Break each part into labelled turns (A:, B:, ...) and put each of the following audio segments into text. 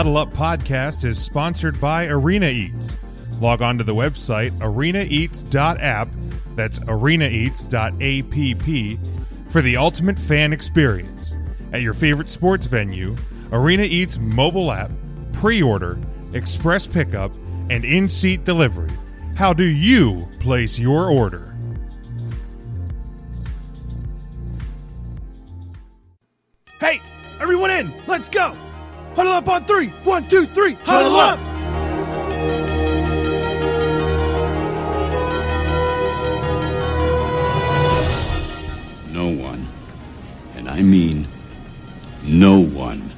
A: Huddle Up Podcast is sponsored by Arena Eats. Log on to the website arenaeats.app, that's arenaeats.app, for the ultimate fan experience. At your favorite sports venue, Arena Eats mobile app, pre order, express pickup, and in seat delivery. How do you place your order?
B: Hey, everyone in! Let's go! Huddle up on three! One, two, three! Huddle, up!
C: No one, and I mean no one,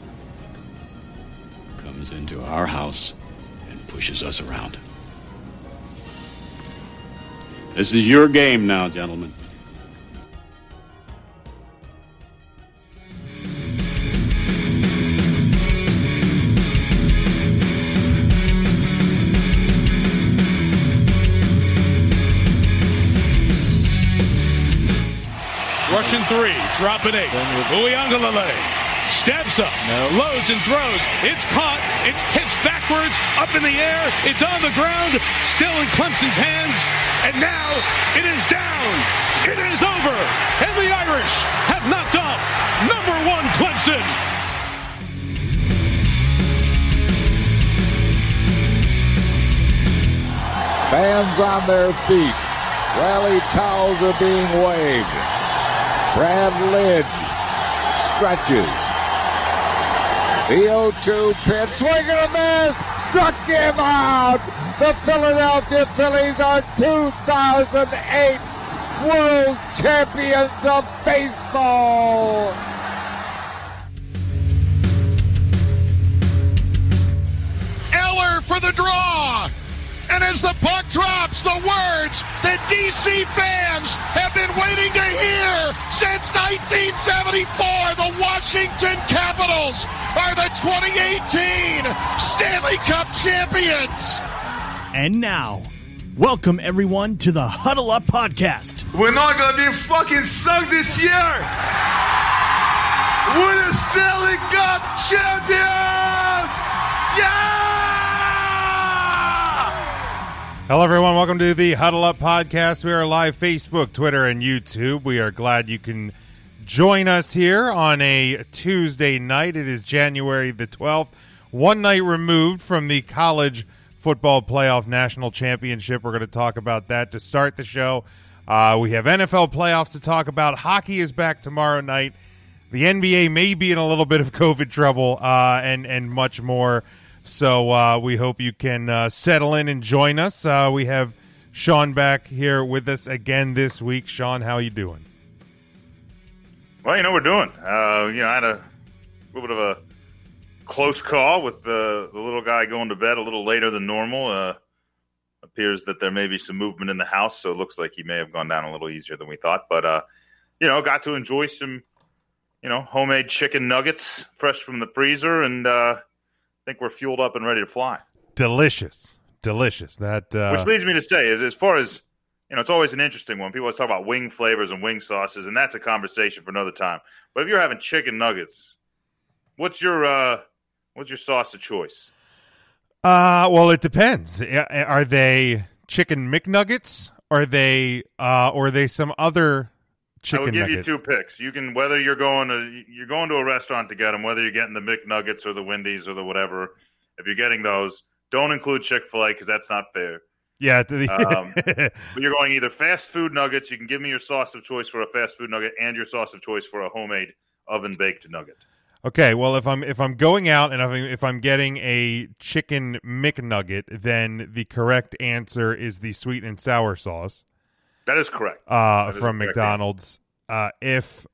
C: comes into our house and pushes us around. This is your game now, gentlemen.
D: Rushing three, dropping eight. Uiagalelei steps up, loads and throws. It's caught. It's pitched backwards, up in the air. It's on the ground, still in Clemson's hands. And now it is down. It is over. And the Irish have knocked off number one Clemson.
E: Fans on their feet. Rally towels are being waved. Brad Lidge stretches. The 0-2 pitch, swing and a miss, struck him out. The Philadelphia Phillies are 2008 World Champions of Baseball.
F: Eller for the draw. And as the puck drops, the words that DC fans have been waiting to hear since 1974, the Washington Capitals are the 2018 Stanley Cup champions.
B: And now, welcome everyone to the Huddle Up Podcast.
G: We're not gonna be fucking sucked this year. We're the Stanley Cup champions. Yeah!
A: Hello, everyone. Welcome to the Huddle Up Podcast. We are live Facebook, Twitter, and YouTube. We are glad you can join us here on a Tuesday night. It is January the 12th, one night removed from the college football playoff national championship. We're going to talk about that to start the show. Uh, we have NFL playoffs to talk about. Hockey is back tomorrow night. The NBA may be in a little bit of COVID trouble uh, and, and much more. So uh, we hope you can uh, settle in and join us. Uh, we have Sean back here with us again this week. Sean, how you doing?
H: Well, you know we're doing. Uh, you know, I had a little bit of a close call with the the little guy going to bed a little later than normal. Uh, appears that there may be some movement in the house, so it looks like he may have gone down a little easier than we thought. But uh, you know, got to enjoy some, you know, homemade chicken nuggets fresh from the freezer, and uh, think we're fueled up and ready to fly.
A: Delicious, delicious. That uh,
H: Which leads me to say, as, as far as you know, it's always an interesting one. People always talk about wing flavors and wing sauces, and that's a conversation for another time. But if you're having chicken nuggets, what's your uh, what's your sauce of choice?
A: Uh, well, it depends. Are they chicken McNuggets? Are they uh, or are they some other?
H: I will give
A: nugget?
H: you two picks. You can whether you're going to you're going to a restaurant to get them, whether you're getting the McNuggets or the Wendy's or the whatever. If you're getting those, don't include Chick Fil A because that's not fair.
A: Yeah,
H: Um, but you're going either fast food nuggets. You can give me your sauce of choice for a fast food nugget and your sauce of choice for a homemade oven baked nugget.
A: Okay, well if I'm if I'm going out and if I'm, if I'm getting a chicken McNugget, then the correct answer is the sweet and sour sauce
H: That is correct.
A: uh,
H: That is
A: from
H: correct
A: McDonald's. Uh, if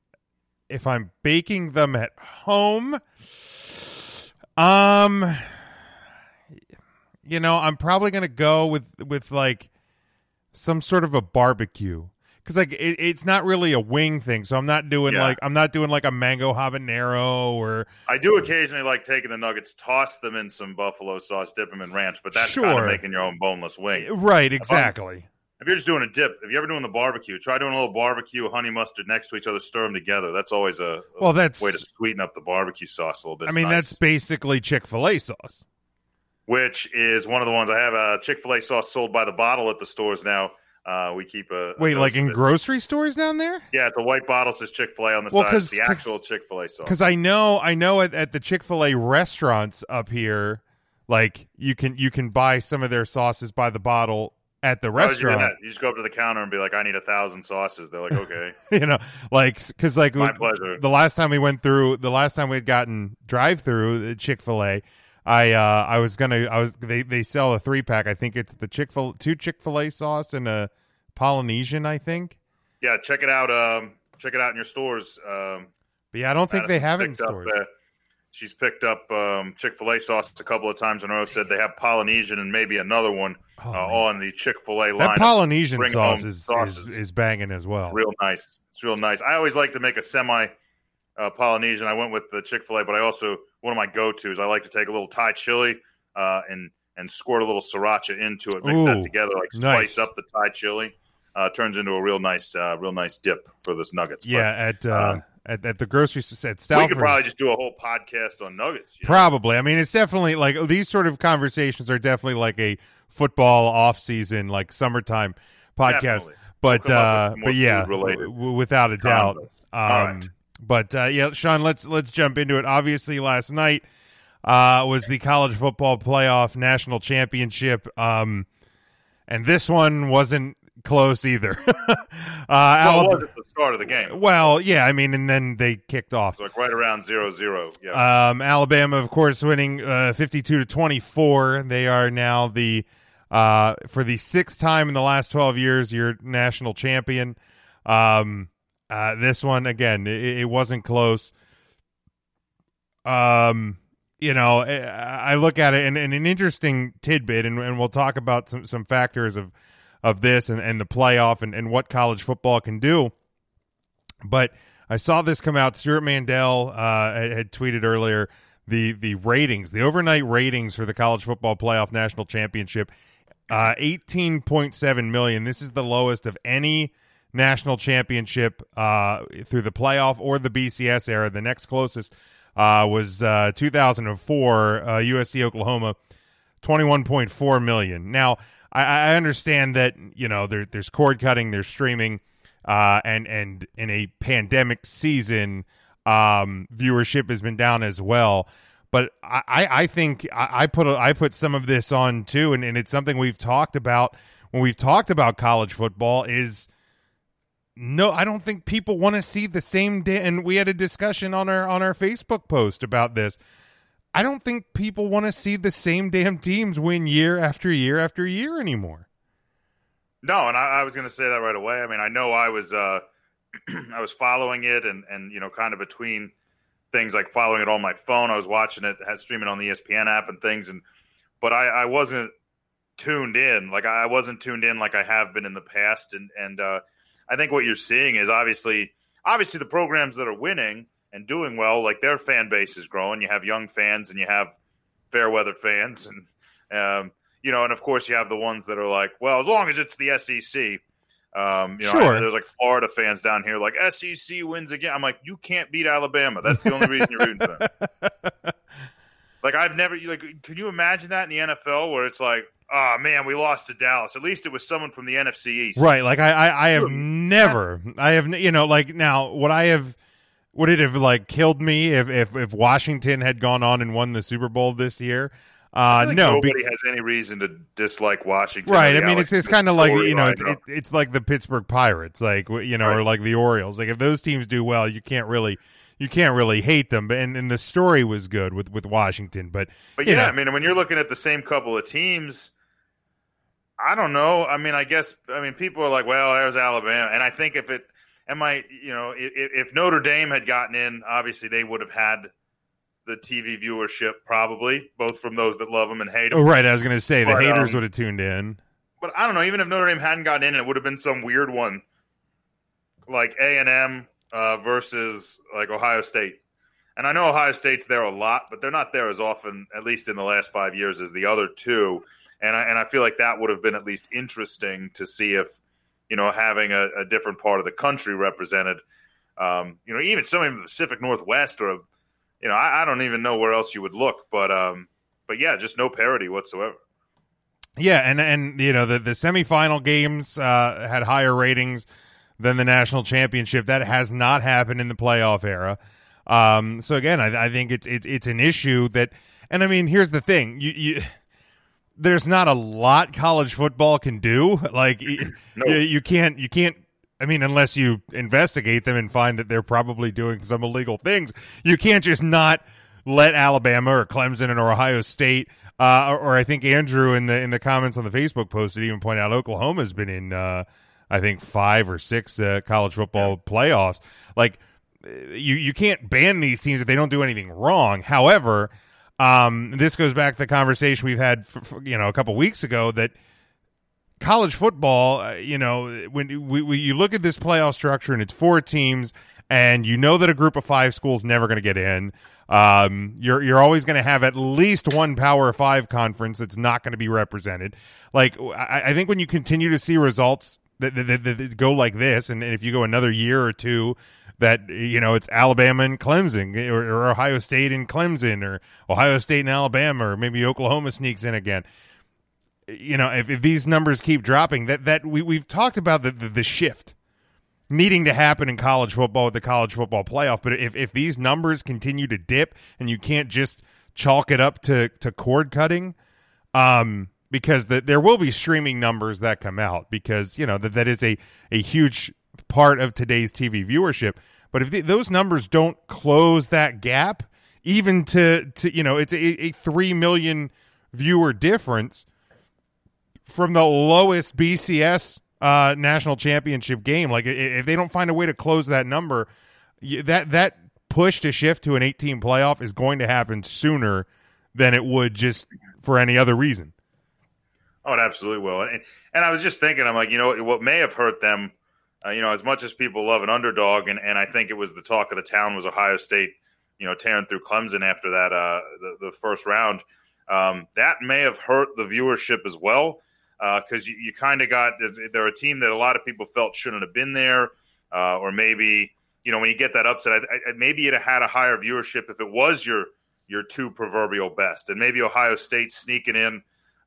A: if I'm baking them at home, um, you know, I'm probably gonna go with with like some sort of a barbecue because like it, it's not really a wing thing, so I'm not doing
H: Yeah.
A: like I'm not doing like a mango habanero or
H: I do occasionally like taking the nuggets, toss them in some buffalo sauce, dip them in ranch, but that's kind
A: Sure.
H: of making your own boneless wing.
A: right exactly.
H: If you're just doing a dip, if you're ever doing the barbecue, try doing a little barbecue, honey mustard next to each other, stir them together. That's always a, a
A: Well, that's-
H: way to sweeten up the barbecue sauce a little bit.
A: I mean,
H: It's
A: that's basically Chick Fil A sauce.
H: which is one of the ones I have. A Chick Fil A sauce sold by the bottle at the stores now. Uh, we keep a, a
A: Wait, like in grocery stores down there?
H: Yeah, it's a white bottle says Chick Fil A on the
A: Well,
H: side. It's the actual Chick Fil A sauce.
A: Because I know, I know at, at the Chick Fil A restaurants up here, like you can you can buy some of their sauces by the bottle at the
H: you
A: restaurant.
H: that? You just go up to the counter and be like, "I need a thousand sauces." They're like, "Okay."
A: you know, like because like
H: My pleasure.
A: the last time we went through, the last time we had gotten drive through Chick Fil A, I uh I was gonna I was they they sell a three pack. I think it's the Chick Fil two Chick Fil A sauce and a Polynesian. I think.
H: yeah, check it out. Um, check it out in your stores. Um,
A: But yeah, I don't think they have it in
H: picked up,
A: stores.
H: uh, she's picked up um, Chick Fil A sauce a couple of times in a row. Said they have Polynesian and maybe another one
A: Oh,
H: uh, on the Chick Fil A line.
A: that Polynesian sauce is, is is banging as well.
H: It's real nice. It's real nice. I always like to make a semi uh, Polynesian. I went with the Chick Fil A, but I also one of my go tos. I like to take a little Thai chili uh, and and squirt a little sriracha into it. Mix
A: Ooh,
H: that together, like
A: nice.
H: spice up the Thai chili. Uh, turns into a real nice, uh, real nice dip for those nuggets. But
A: Yeah, at uh,
H: um,
A: at, at the grocery store at
H: we could probably just do a whole podcast on nuggets. you know?
A: Probably. I mean, it's definitely like these sort of conversations are definitely like a football off season, like summertime podcast.
H: Definitely.
A: But
H: We'll
A: uh, but yeah, w- without a doubt. Um,
H: right.
A: But uh, yeah, Sean, let's let's jump into it. Obviously, last night uh, was the college football playoff national championship, um, and this one wasn't close either. uh,
H: Well,
A: Alabama-
H: it was at the start of the game.
A: well, yeah, I mean, and then they kicked off.
H: Like right around zero zero. Yeah.
A: Um, Alabama, of course, winning uh, 52 to 24. They are now the uh, for the sixth time in the last 12 years, your national champion. Um, uh, this one again, it, it wasn't close. Um, you know, I, I look at it and, and an interesting tidbit, and, and we'll talk about some some factors of of this and, and the playoff and, and what college football can do. But I saw this come out. Stewart Mandel uh, had, tweeted earlier the the ratings, the overnight ratings for the college football playoff national championship, uh, eighteen point seven million. This is the lowest of any national championship uh, through the playoff or the BCS era. The next closest uh, was uh, 2004 uh, USC Oklahoma, 21.4 million. Now, I, I understand that you know there, there's cord cutting, there's streaming, uh, and and in a pandemic season, um, viewership has been down as well. But I, I think I, I put a, I put some of this on too, and, and it's something we've talked about when we've talked about college football. Is no, I don't think people want to see the same day. And we had a discussion on our on our Facebook post about this. I don't think people want to see the same damn teams win year after year after year anymore.
H: No, and I, I was going to say that right away. I mean, I know I was uh, I was following it, and and you know, kind of between things like following it on my phone. I was watching it, had streaming on the ESPN app and things, and but I, I wasn't tuned in. Like I wasn't tuned in like I have been in the past, and and uh, I think what you're seeing is obviously obviously the programs that are winning and doing well, like their fan base is growing. You have young fans, and you have fair weather fans, and um, you know, and of course you have the ones that are like, well, as long as it's the SEC. Um, you know,
A: Sure.
H: I- there's like Florida fans down here, like SEC wins again. I'm like, you can't beat Alabama. That's the only reason you're rooting for them. Like I've never like. Can you imagine that in the NFL where it's like, oh man, we lost to Dallas. At least it was someone from the NFC East.
A: Right. Like I, I, I have never, I have, you know, like now, what I have, would it have like killed me if, if, if Washington had gone on and won the Super Bowl this year? Uh,
H: like
A: no, be-
H: nobody has any reason to dislike Washington.
A: right. I mean, it's,
H: Alex
A: it's kind of like, you know, it's, it, it's like the Pittsburgh Pirates, like, you know, or like the Orioles. Like if those teams do well, you can't really, you can't really hate them. But, and, and the story was good with, with Washington, but,
H: But yeah,
A: know.
H: I mean, when you're looking at the same couple of teams, I don't know. I mean, I guess I mean people are like, well, there's Alabama, and I think if it, am I, you know, if, if Notre Dame had gotten in, obviously they would have had the TV viewership, probably both from those that love them and hate them.
A: oh, right. I was going to say the haters
H: um,
A: would have tuned in.
H: But I don't know. Even if Notre Dame hadn't gotten in, it would have been some weird one, like A and M uh, versus like Ohio State. And I know Ohio State's there a lot, but they're not there as often, at least in the last five years, as the other two. and I, and I feel like that would have been at least interesting to see if you know having a, a different part of the country represented. Um, you know, even some of the Pacific Northwest, or you know, I, I, don't even know where else you would look, but um, but yeah, just no parity whatsoever.
A: Yeah, and and you know the the semifinal games uh, had higher ratings than the national championship. That has not happened in the playoff era. Um, so again, I, I think it's it's it's an issue that, and I mean, here's the thing: you you there's not a lot college football can do. Like no. you, you can't you can't. I mean, unless you investigate them and find that they're probably doing some illegal things, you can't just not let Alabama or Clemson or Ohio State. Uh, or, or, I think Andrew in the in the comments on the Facebook post did even point out Oklahoma's been in uh, I think five or six uh, college football yeah. playoffs. Like you you can't ban these teams if they don't do anything wrong. However, um, this goes back to the conversation we've had, for, for, you know, a couple weeks ago that college football, uh, you know, when we, we, you look at this playoff structure and it's four teams, and you know that a group of five schools never going to get in. Um, you're you're always going to have at least one Power Five conference that's not going to be represented. Like I, I, think when you continue to see results that, that, that, that go like this, and, and if you go another year or two that you know it's Alabama and Clemson or, or, Ohio State and Clemson or Ohio State and Alabama or maybe Oklahoma sneaks in again. You know, if, if these numbers keep dropping, that that we we've talked about the, the, the shift needing to happen in college football with the college football playoff. But if if these numbers continue to dip and you can't just chalk it up to to cord cutting, um, because the, there will be streaming numbers that come out because you know that that is a a huge part of today's TV viewership. But if the, those numbers don't close that gap, even to to you know, it's a, a three million viewer difference from the lowest BCS uh, national championship game. Like if they don't find a way to close that number, that that push to shift to an 18 playoff is going to happen sooner than it would just for any other reason.
H: Oh, it absolutely will. And, and I was just thinking, I'm like, you know, what may have hurt them uh, you know, as much as people love an underdog, and, and I think it was the talk of the town was Ohio State, you know, tearing through Clemson after that uh, the, the first round. Um, that may have hurt the viewership as well because uh, you, you kind of got they're a team that a lot of people felt shouldn't have been there, uh, or maybe you know when you get that upset, I, I, maybe it had a higher viewership if it was your your two proverbial best, and maybe Ohio State sneaking in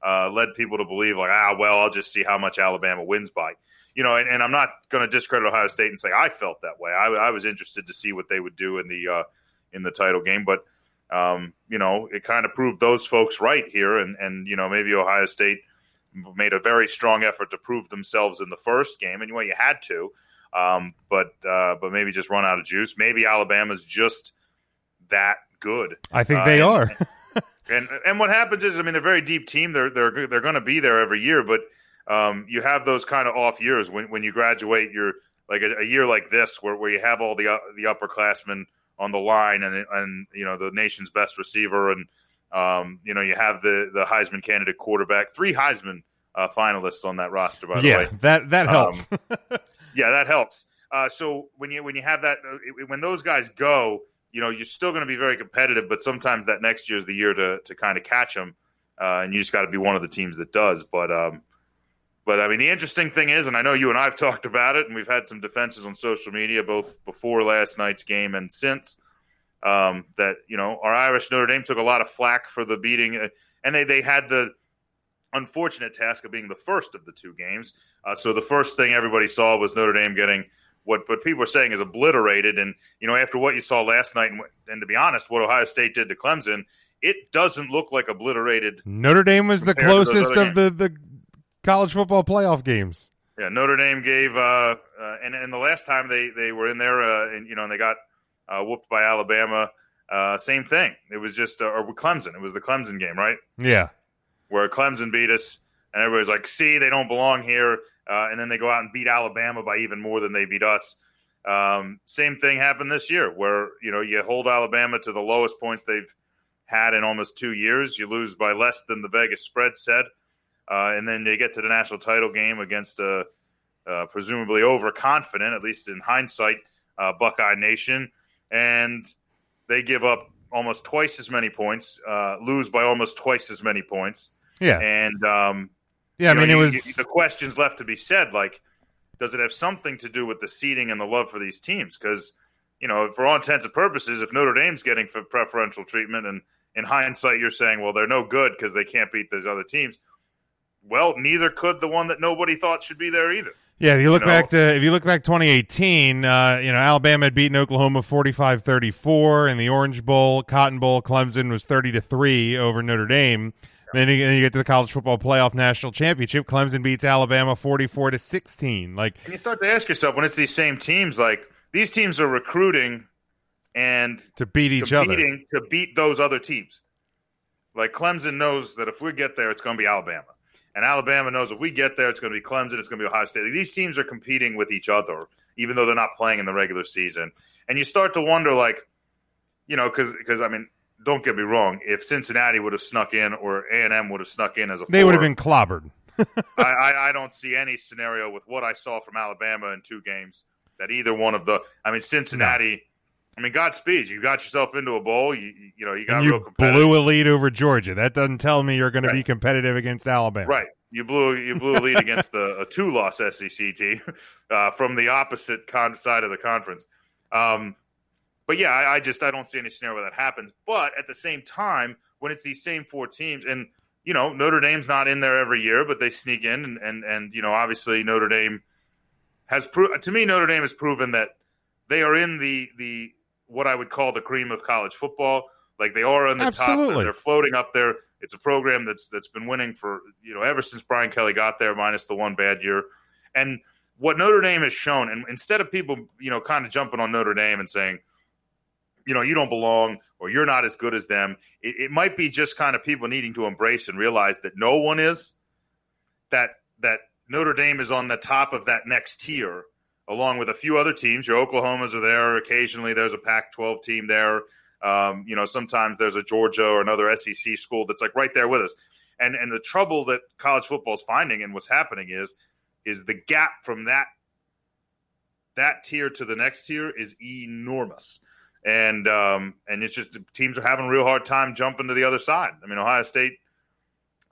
H: uh, led people to believe like ah well I'll just see how much Alabama wins by you know, and, and I'm not going to discredit Ohio State and say I felt that way. I, I, was interested to see what they would do in the uh, in the title game, but um, you know, it kind of proved those folks right here, and and you know, maybe Ohio State made a very strong effort to prove themselves in the first game, and well, you had to, um, but uh, but maybe just run out of juice. Maybe Alabama's just that good.
A: I think they
H: uh,
A: are.
H: and, and and what happens is, I mean, they're a very deep team. They're they're they're going to be there every year, but um, you have those kind of off years when, when you graduate. You're like a, a, year like this where, where you have all the uh, the upperclassmen on the line and and you know the nation's best receiver and um, you know you have the the Heisman candidate quarterback, three Heisman uh, finalists on that roster. By the
A: yeah,
H: way,
A: that that um, helps.
H: Um, yeah, that helps. Uh, so when you when you have that uh, when those guys go, you know you're still going to be very competitive, but sometimes that next year is the year to to kind of catch them, uh, and you just got to be one of the teams that does. But um, but I mean, the interesting thing is, and I know you and I've talked about it, and we've had some defenses on social media both before last night's game and since. Um, that you know, our Irish Notre Dame took a lot of flack for the beating, uh, and they they had the unfortunate task of being the first of the two games. Uh, so the first thing everybody saw was Notre Dame getting what what people are saying is obliterated. And you know, after what you saw last night, and, and to be honest, what Ohio State did to Clemson, it doesn't look like obliterated.
A: Notre Dame was the closest of the, the college football playoff games.
H: Yeah, Notre Dame gave, uh, uh, and and the last time they they were in there, uh, and you know, and they got uh, whooped by Alabama. Uh, same thing. It was just, uh, or Clemson. It was the Clemson game, right?
A: Yeah,
H: where Clemson beat us, and everybody's like, "See, they don't belong here." Uh, and then they go out and beat Alabama by even more than they beat us. Um, same thing happened this year, where you know you hold Alabama to the lowest points they've had in almost two years. You lose by less than the Vegas spread said. Uh, and then they get to the national title game against a uh, presumably overconfident, at least in hindsight, uh, Buckeye Nation, and they give up almost twice as many points, uh, lose by almost twice as many points.
A: Yeah.
H: And um,
A: yeah, I mean,
H: know,
A: it was
H: you- the questions left to be said. Like, does it have something to do with the seeding and the love for these teams? Because you know, for all intents and purposes, if Notre Dame's getting preferential treatment, and in hindsight, you're saying, well, they're no good because they can't beat those other teams. Well, neither could the one that nobody thought should be there either.
A: Yeah, if you look
H: know?
A: back to if you look back 2018, uh, you know Alabama had beaten Oklahoma 45-34 in the Orange Bowl, Cotton Bowl. Clemson was 30 to three over Notre Dame. Then you, then you get to the college football playoff national championship. Clemson beats Alabama 44 to 16. Like
H: And you start to ask yourself when it's these same teams, like these teams are recruiting and
A: to beat each other.
H: to beat those other teams. Like Clemson knows that if we get there, it's going to be Alabama, and Alabama knows if we get there, it's going to be Clemson, it's going to be Ohio State. Like, these teams are competing with each other, even though they're not playing in the regular season. And you start to wonder, like, you know, because because I mean, don't get me wrong, if Cincinnati would have snuck in or A and M would have snuck in as a,
A: They would have been clobbered.
H: I, I, I don't see any scenario with what I saw from Alabama in two games that either one of the. I mean, Cincinnati. I mean, Godspeed. You got yourself into a bowl. You you- know you got
A: And
H: real
A: you
H: competitive.
A: blew a lead over Georgia. That doesn't tell me you're going to be competitive against Alabama.
H: Right. You blew you blew a lead against the, a two loss SEC team uh, from the opposite con- side of the conference. Um, but yeah, I, I just I don't see any scenario where that happens. But at the same time, when it's these same four teams, and you know Notre Dame's not in there every year, but they sneak in, and and, and you know obviously Notre Dame has pro- to me Notre Dame has proven that they are in the the what I would call the cream of college football. Like they are on the top,
A: Absolutely.
H: they're, they're floating up there. It's a program that's that's been winning for you know ever since Brian Kelly got there, minus the one bad year. And what Notre Dame has shown, and instead of people you know kind of jumping on Notre Dame and saying, you know, you don't belong or you're not as good as them, it, it might be just kind of people needing to embrace and realize that no one is. That that Notre Dame is on the top of that next tier, along with a few other teams. Your Oklahomas are there. Occasionally, there's a Pac-12 team there. Um, you know, sometimes there's a Georgia or another SEC school that's like right there with us. And and the trouble that college football is finding and what's happening is is the gap from that that tier to the next tier is enormous. And um, and it's just teams are having a real hard time jumping to the other side. I mean, Ohio State,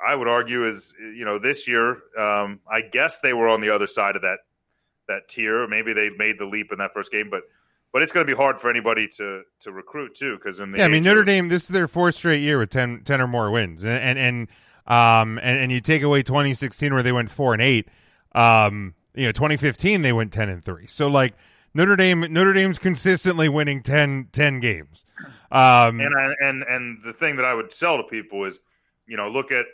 H: I would argue, is you know this year. Um, I guess they were on the other side of that that tier. Maybe they made the leap in that first game, but but it's going to be hard for anybody to to recruit too. Because in the
A: Yeah, I mean Notre
H: of-
A: Dame. This is their fourth straight year with 10, 10 or more wins, and and and um and, and you take away twenty sixteen where they went four and eight. Um, you know, twenty fifteen they went ten and three. So like Notre Dame, Notre Dame's consistently winning 10, 10 games. Um,
H: and I, and and the thing that I would sell to people is, you know, look at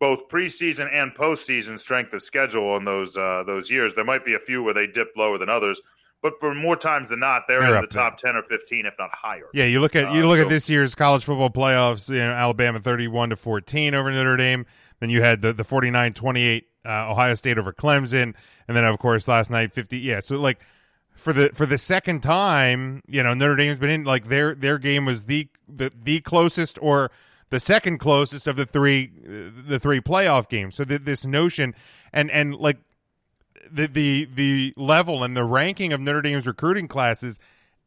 H: both preseason and postseason strength of schedule on those uh, those years. There might be a few where they dip lower than others, but for more times than not, they're,
A: They're
H: in the
A: up there.
H: top ten or fifteen, if not higher.
A: Yeah, you look at you
H: Uh,
A: look
H: so-
A: at this year's college football playoffs, you know, Alabama 31 to 14 over Notre Dame. Then you had the the 49-28 uh, Ohio State over Clemson, and then of course last night 50 yeah, so like for the for the second time, you know, Notre Dame's been in like their their game was the the, the closest or the second closest of the three the three playoff games. So th- this notion and and like the the the level and the ranking of Notre Dame's recruiting classes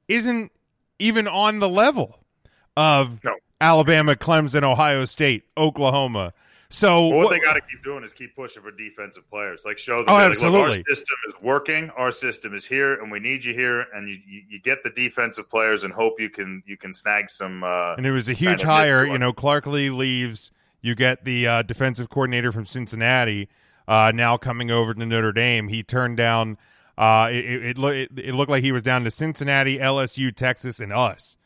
A: isn't even on the level of
H: No.
A: Alabama, Clemson, Ohio State, Oklahoma. So
H: Well, what
A: what-
H: they got to keep doing is keep pushing for defensive players. Like show them
A: Oh,
H: that, like, look, our system is working. Our system is here, and we need you here. And you, you, you get the defensive players, and hope you can you can snag some. Uh,
A: and it was a huge hire. You know, Clark Lea leaves. You get the uh, defensive coordinator from Cincinnati uh, now coming over to Notre Dame. He turned down. Uh, it it, it, loo- it it looked like he was down to Cincinnati, LSU, Texas, and us.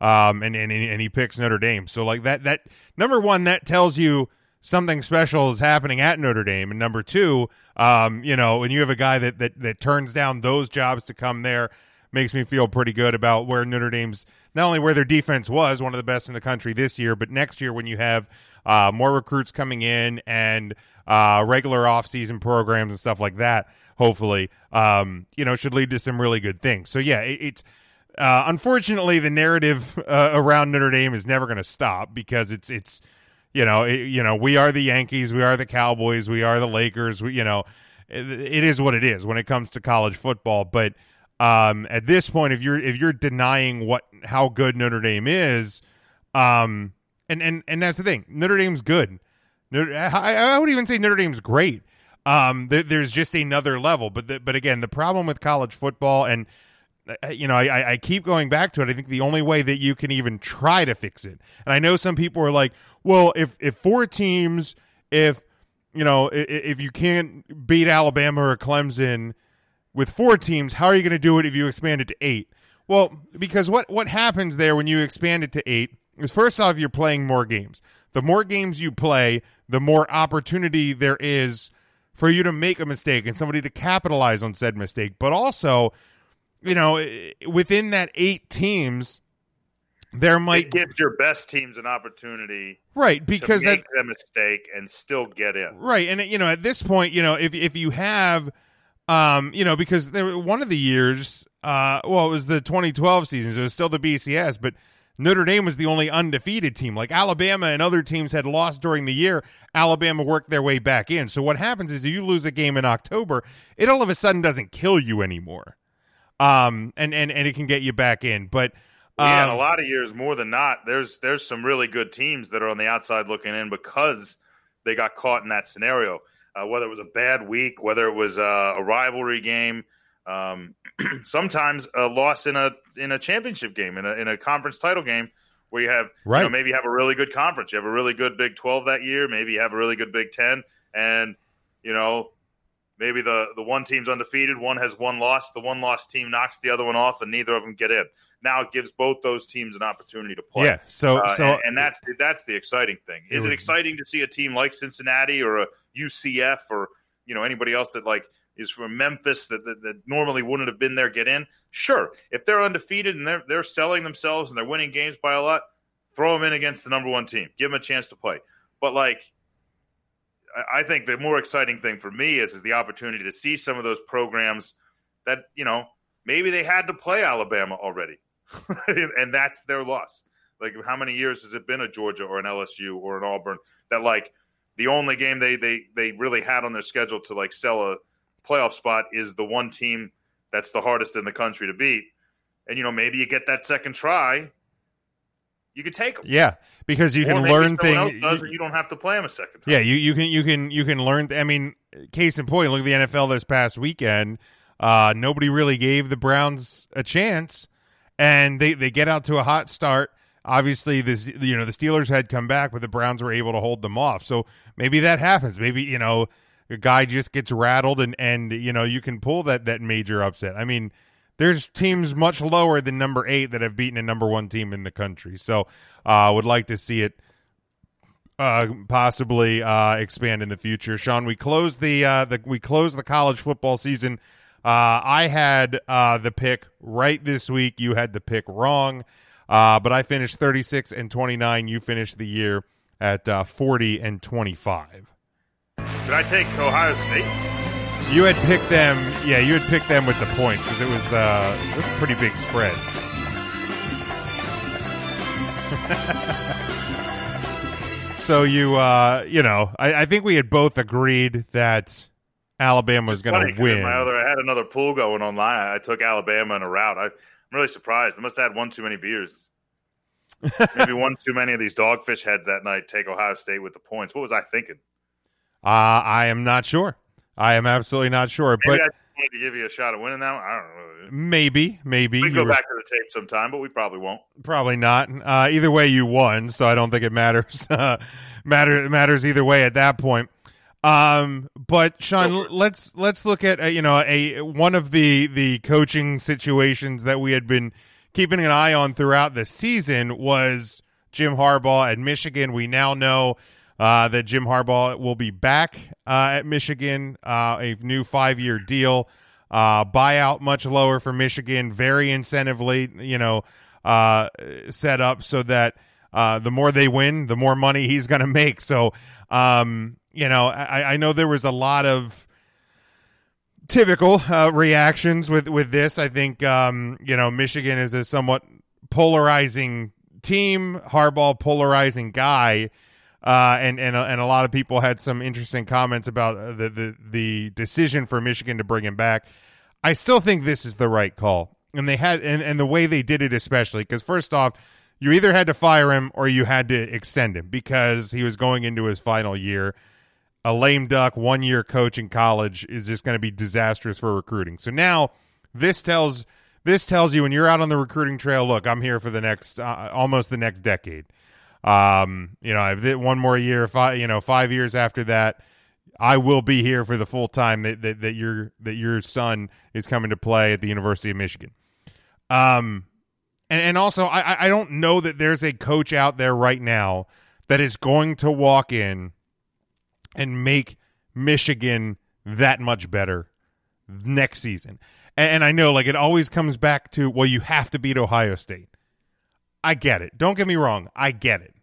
A: Um, and and and he picks Notre Dame. So like that that number one that tells you something special is happening at Notre Dame, and number two, um, you know, when you have a guy that that that turns down those jobs to come there, makes me feel pretty good about where Notre Dame's not only where their defense was one of the best in the country this year, but next year when you have uh, more recruits coming in and uh, regular offseason programs and stuff like that, hopefully, um, you know, should lead to some really good things. So yeah, it, it's. Uh, unfortunately, the narrative uh, around Notre Dame is never going to stop because it's it's you know you know we are the Yankees, we are the Cowboys, we are the Lakers. We, you know, it, it is what it is when it comes to college football. But um, at this point, if you're if you're denying what how good Notre Dame is, um, and and and that's the thing, Notre Dame's good. Notre, I, I would even say Notre Dame's great. Um, there, there's just another level, but the, but again, the problem with college football, and uh, you know, I, I keep going back to it. I think the only way that you can even try to fix it, and I know some people are like, well, if if four teams, if you know, if, if you can't beat Alabama or Clemson with four teams, how are you going to do it if you expand it to eight? Well, because what what happens there when you expand it to eight is first off, you're playing more games. The more games you play, the more opportunity there is for you to make a mistake and somebody to capitalize on said mistake. But also, you know, within that eight teams, there might
H: it gives your best teams an opportunity,
A: right? Because
H: to make a mistake and still get in,
A: right? And you know, at this point, you know, if if you have, um, you know, because there one of the years, uh, well, it was the 2012 season, so it was still the BCS, but Notre Dame was the only undefeated team. Like Alabama and other teams had lost during the year. Alabama worked their way back in. So what happens is you lose a game in October, it all of a sudden doesn't kill you anymore. Um, and, and, and it can get you back in. But
H: yeah, in a lot of years, more than not, there's there's some really good teams that are on the outside looking in because they got caught in that scenario. Uh, whether it was a bad week, whether it was uh, a rivalry game, um, sometimes a loss in a in a championship game, in a in a conference title game, where you have right. You know, maybe you have a really good conference, you have a really good Big Twelve that year, maybe you have a really good Big Ten, and you know maybe the the one team's undefeated, one has one loss, the one loss team knocks the other one off, and neither of them get in. Now it gives both those teams an opportunity to play.
A: Yeah, so uh, so
H: and, and, that's that's the exciting thing. Is it exciting to see a team like Cincinnati or a UCF or you know anybody else that like is from Memphis that, that, that, normally wouldn't have been there get in. Sure, if they're undefeated and they're they're selling themselves and they're winning games by a lot, throw them in against the number one team. Give them a chance to play. But like, I think the more exciting thing for me is is the opportunity to see some of those programs that you know maybe they had to play Alabama already, and that's their loss. Like, how many years has it been a Georgia or an LSU or an Auburn that like the only game they they they really had on their schedule to like sell a playoff spot is the one team that's the hardest in the country to beat. And you know, maybe you get that second try, you could take them.
A: Yeah, because you or can learn things.
H: Does, you don't have to play them a second time.
A: Yeah, you, you can you can you can learn. I mean, case in point, look at the NFL this past weekend. Uh, nobody really gave the Browns a chance, and they they get out to a hot start. Obviously, this you know the Steelers had come back, but the Browns were able to hold them off. So maybe that happens. Maybe you know a guy just gets rattled and and you know you can pull that that major upset. I mean, there's teams much lower than number eight that have beaten a number one team in the country. So I uh, would like to see it uh, possibly uh, expand in the future. Sean, we closed the uh, the we closed the college football season. Uh, I had uh, the pick right this week. You had the pick wrong, but I finished 36 and 29. You finished the year at uh, 40 and 25.
H: Did I take Ohio State?
A: You had picked them. Yeah, you had picked them with the points because it was uh, it was a pretty big spread. so you uh, you know, I, I, think we had both agreed that Alabama was going to win.
H: My other, I had another pool going online. I took Alabama in a route. I, am really surprised. I must have had one too many beers. Maybe one too many of these dogfish heads that night. Take Ohio State with the points. What was I thinking?
A: Uh, I am not sure. I am absolutely not sure.
H: Maybe
A: but
H: I to give you a shot of winning that one. I don't know.
A: Maybe, maybe.
H: We can go were, back to the tape sometime, but we probably won't.
A: Probably not. Uh, either way, you won, so I don't think it matters. matter matters either way at that point. Um, but Sean, let's let's look at uh, you know a one of the the coaching situations that we had been keeping an eye on throughout the season was Jim Harbaugh at Michigan. We now know uh, that Jim Harbaugh will be back uh, at Michigan, uh, a new five year deal. Uh, buyout much lower for Michigan, very incentively, you know, uh, set up so that uh, the more they win, the more money he's going to make. So, um, you know, I, I, know there was a lot of typical reactions with with this. I think, um, you know, Michigan is a somewhat polarizing team, Harbaugh polarizing guy. Uh, and and and a lot of people had some interesting comments about uh, the, the the decision for Michigan to bring him back. I still think this is the right call, and they had and, and the way they did it, especially because first off, you either had to fire him or you had to extend him because he was going into his final year. A lame duck, one year coach in college is just going to be disastrous for recruiting. So now this tells this tells you when you're out on the recruiting trail. Look, I'm here for the next uh, almost the next decade. Um, you know, I've one more year, five, you know, five years after that, I will be here for the full time that, that, that your that your son is coming to play at the University of Michigan. Um, and and also I I don't know that there's a coach out there right now that is going to walk in and make Michigan that much better next season. And, and I know like it always comes back to well you have to beat Ohio State. I get it. Don't get me wrong. I get it.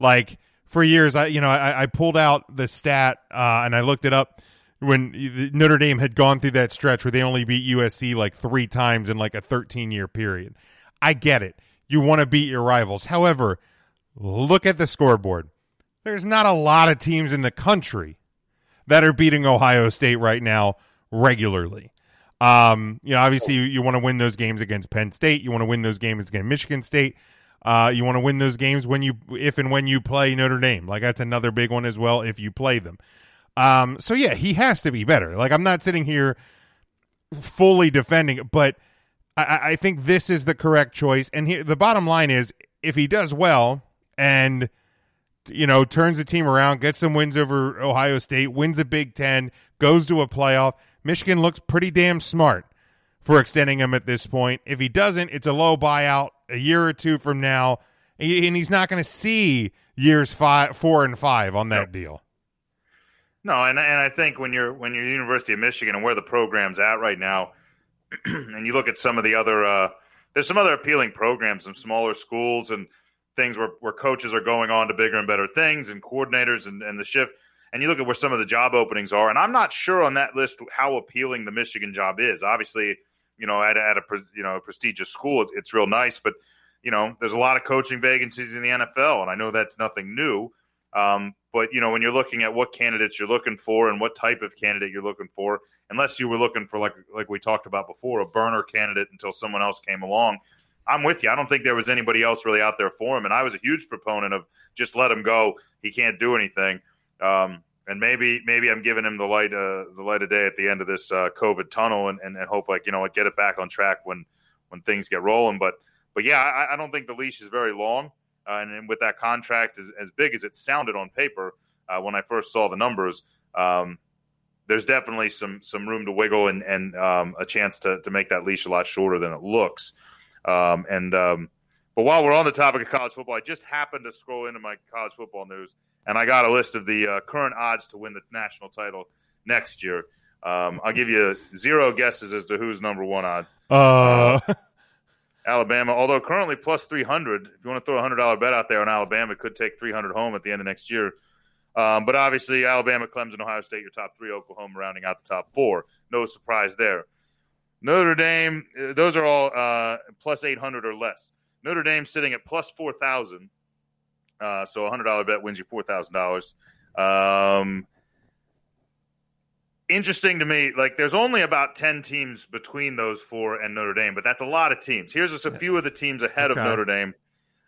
A: Like for years, I you know I, I pulled out the stat uh, and I looked it up when Notre Dame had gone through that stretch where they only beat USC like three times in like a 13 year period. I get it. You want to beat your rivals. However, look at the scoreboard. There's not a lot of teams in the country that are beating Ohio State right now regularly. Um, you know, obviously you, you want to win those games against Penn State. You want to win those games against Michigan State. Uh, you want to win those games when you, if and when you play Notre Dame. Like that's another big one as well. If you play them, um, so yeah, he has to be better. Like I'm not sitting here fully defending but I, I think this is the correct choice. And he, the bottom line is, if he does well and you know turns the team around, gets some wins over Ohio State, wins a Big Ten, goes to a playoff, Michigan looks pretty damn smart for extending him at this point. If he doesn't, it's a low buyout a year or two from now, and he's not going to see years five, four, and five on that deal.
H: No, and and I think when you're when you're University of Michigan and where the program's at right now, and you look at some of the other, uh, there's some other appealing programs, some smaller schools and things where, where coaches are going on to bigger and better things and coordinators and, and the shift. And you look at where some of the job openings are, and I'm not sure on that list how appealing the Michigan job is. Obviously, you know, at, at a you know a prestigious school, it's, it's real nice. But you know, there's a lot of coaching vacancies in the NFL, and I know that's nothing new. Um, but you know, when you're looking at what candidates you're looking for and what type of candidate you're looking for, unless you were looking for like like we talked about before, a burner candidate until someone else came along. I'm with you. I don't think there was anybody else really out there for him, and I was a huge proponent of just let him go. He can't do anything. Um, and maybe maybe I'm giving him the light uh, the light of day at the end of this uh, COVID tunnel, and, and, and, hope like you know get it back on track when when things get rolling. But but yeah, I, I don't think the leash is very long, uh, and, and, with that contract as, as big as it sounded on paper uh, when I first saw the numbers, um, there's definitely some some room to wiggle and and um, a chance to to make that leash a lot shorter than it looks. Um, and um, but while we're on the topic of college football, I just happened to scroll into my college football news, and I got a list of the uh, current odds to win the national title next year. Um, I'll give you zero guesses as to who's number one odds.
A: Uh. uh
H: Alabama, although currently plus 300. If you want to throw a $100 bet out there on Alabama, it could take 300 home at the end of next year. Um, but obviously, Alabama, Clemson, Ohio State, your top three, Oklahoma rounding out the top four. No surprise there. Notre Dame, uh, those are all uh, plus 800 or less. Notre Dame sitting at plus 4,000. Uh, so a $100 bet wins you $4,000. Um, interesting to me, like there's only about 10 teams between those four and Notre Dame, but that's a lot of teams. Here's just a few of the teams ahead okay. of Notre Dame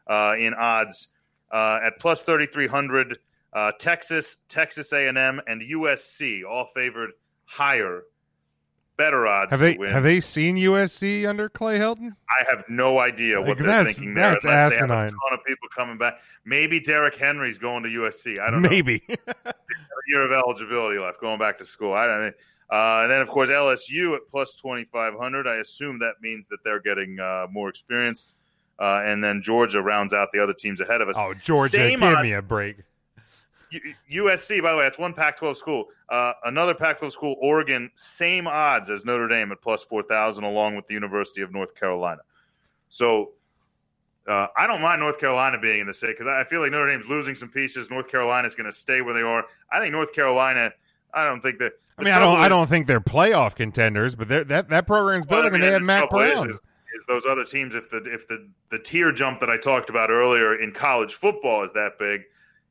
H: uh, in odds. Uh, at plus 3,300, uh, Texas, Texas A&M, and USC all favored higher better odds
A: have they,
H: win.
A: Have they seen USC under Clay Helton?
H: I have no idea like, what they're thinking there unless asinine. they have a ton of people coming back. Maybe Derrick Henry's going to USC. I don't
A: know. Maybe.
H: year of eligibility left going back to school. I don't know. Uh, and then, of course, LSU at plus 2,500. I assume that means that they're getting uh, more experienced. Uh, and then Georgia rounds out the other teams ahead of us.
A: Oh, Georgia, Same give odds. me a break.
H: USC, by the way, that's one Pac-12 school. Uh, another Pac-12 school, Oregon, same odds as Notre Dame at plus four thousand, along with the University of North Carolina. So uh, I don't mind North Carolina being in the state because I feel like Notre Dame's losing some pieces. North Carolina is going to stay where they are. I think North Carolina. I don't think that.
A: I mean, I don't. Is, I don't think they're playoff contenders, but that that program's building, well, I mean, and they have Mack Brown.
H: Is, is, is those other teams if the if the the tier jump that I talked about earlier in college football is that big,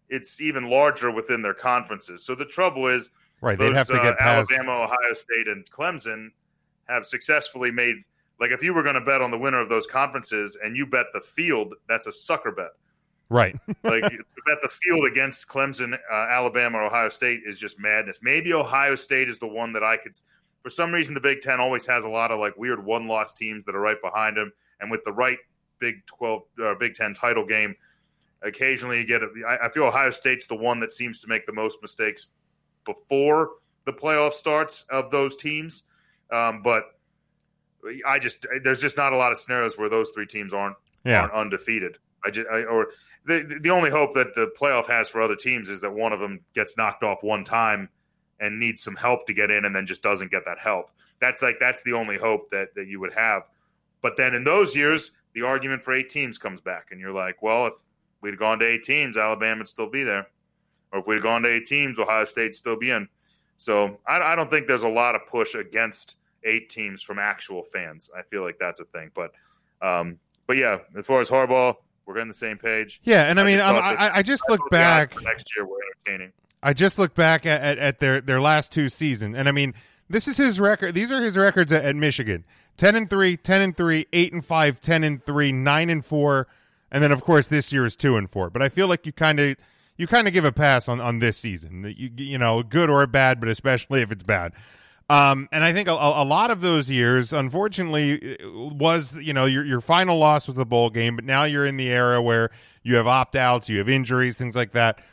H: it's even larger within their conferences. So the trouble is,
A: right? Those, they'd have to get
H: uh, Alabama, Ohio State, and Clemson have successfully made Like if you were going to bet on the winner of those conferences and you bet the field, that's a sucker bet.
A: Right.
H: like to bet the field against Clemson, uh, Alabama, or Ohio State is just madness. Maybe Ohio State is the one that I could. For some reason, the Big Ten always has a lot of like weird one-loss teams that are right behind them, and with the right Big Twelve or uh, Big Ten title game, occasionally you get. A, I, I feel Ohio State's the one that seems to make the most mistakes before the playoff starts of those teams, um, but I just there's just not a lot of scenarios where those three teams aren't yeah. aren't undefeated. I just I, or the the only hope that the playoff has for other teams is that one of them gets knocked off one time and needs some help to get in, and then just doesn't get that help. That's like that's the only hope that that you would have. But then in those years, the argument for eight teams comes back, and you're like, well, if we'd gone to eight teams, Alabama would still be there, or if we'd gone to eight teams, Ohio State'd still be in. So I, I don't think there's a lot of push against eight teams from actual fans. I feel like that's a thing, but um, but yeah, as far as Harbaugh, we're on the same page.
A: Yeah, and I, I mean, I, I, just look back.
H: Next year, we're entertaining.
A: I just look back at, at, at, their their last two seasons, and I mean, this is his record. These are his records at, at, Michigan: 10 and 3, 10 and 3, 8 and 5, 10 and 3, 9 and 4, and then of course this year is 2 and 4. But I feel like you kind of you kind of give a pass on on this season. You you know, good or bad, but especially if it's bad. Um, and I think a, a, lot of those years, unfortunately, was you know your your final loss was the bowl game, but now you're in the era where you have opt outs, you have injuries, things like that.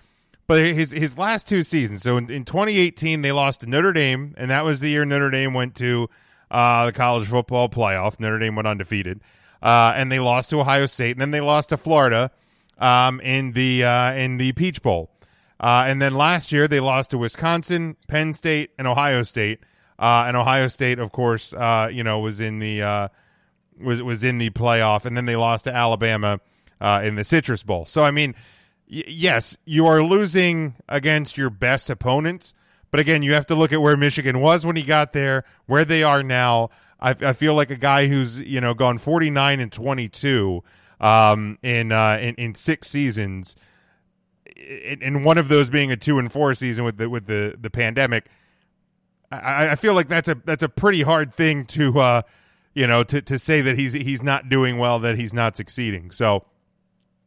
A: But his his last two seasons, so in, in 2018 they lost to Notre Dame, and that was the year Notre Dame went to uh, the college football playoff. Notre Dame went undefeated, uh, and they lost to Ohio State, and then they lost to Florida um, in the uh, in the Peach Bowl. Uh, and then last year they lost to Wisconsin, Penn State, and Ohio State. Uh, and Ohio State, of course, uh, you know, was in the uh, was was in the playoff, and then they lost to Alabama uh, in the Citrus Bowl. So, I mean, y- yes, you are losing against your best opponents, but again, you have to look at where Michigan was when he got there, where they are now. I, I feel like a guy who's you know gone forty nine and twenty two um, in, uh, in in six seasons, and one of those being a two and four season with the with the the pandemic I, I feel like that's a that's a pretty hard thing to uh, you know to to say that he's he's not doing well, that he's not succeeding. So,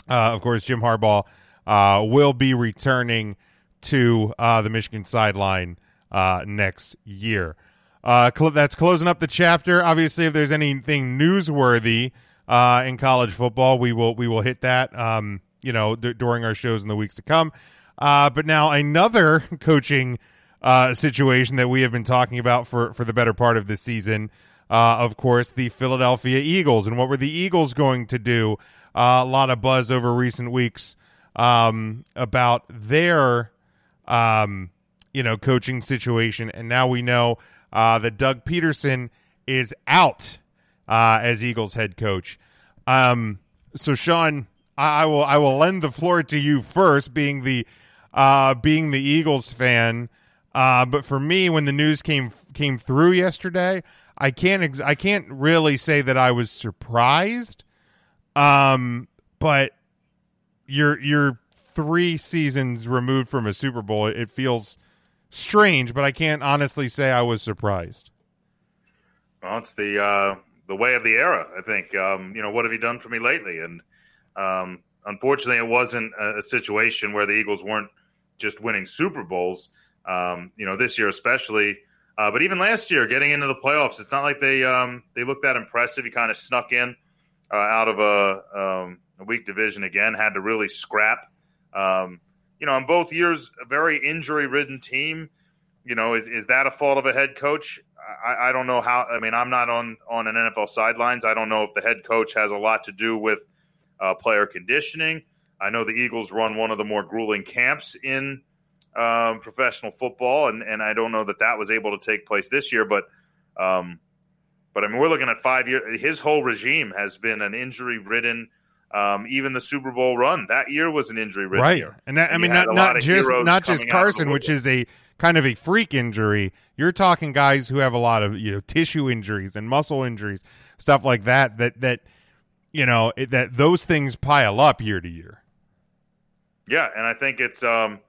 A: uh, of course, Jim Harbaugh uh, will be returning to uh, the Michigan sideline uh, next year. Uh, cl- that's closing up the chapter. Obviously, if there's anything newsworthy uh, in college football, we will we will hit that. Um, you know, d- during our shows in the weeks to come. Uh, but now another coaching uh, situation that we have been talking about for, for the better part of the season. Uh, of course, the Philadelphia Eagles. And what were the Eagles going to do? Uh, a lot of buzz over recent weeks um, about their, um, you know, coaching situation. And now we know uh, that Doug Pederson is out uh, as Eagles head coach. Um, so, Sean, I, I, will I will lend the floor to you first, being the uh, being the Eagles fan. Uh, but for me, when the news came came through yesterday, I can't ex- I can't really say that I was surprised. Um, but you're you're three seasons removed from a Super Bowl. It feels strange, but I can't honestly say I was surprised.
H: Well, it's the uh, the way of the era. I think. Um, you know, what have you done for me lately? And um, unfortunately, it wasn't a, a situation where the Eagles weren't just winning Super Bowls um, you know, this year especially. Uh, but even last year, getting into the playoffs, it's not like they um, they looked that impressive. He kind of snuck in uh, out of a, um, a, weak division again. Had to really scrap. You know, in both years, a very injury ridden team. You know, is is that a fault of a head coach? I, I don't know how. I mean, I'm not on on an NFL sidelines. I don't know if the head coach has a lot to do with uh, player conditioning. I know the Eagles run one of the more grueling camps in um, professional football, and, and I don't know that that was able to take place this year, but um, but I mean we're looking at five years. His whole regime has been an injury ridden. Um, even the Super Bowl run that year was an injury ridden
A: right.
H: year,
A: and, that, and I mean not, not just not just Carson, which is a kind of a freak injury. You're talking guys who have a lot of you know tissue injuries and muscle injuries, stuff like that. That that you know that those things pile up year to year.
H: Yeah, and I think it's um,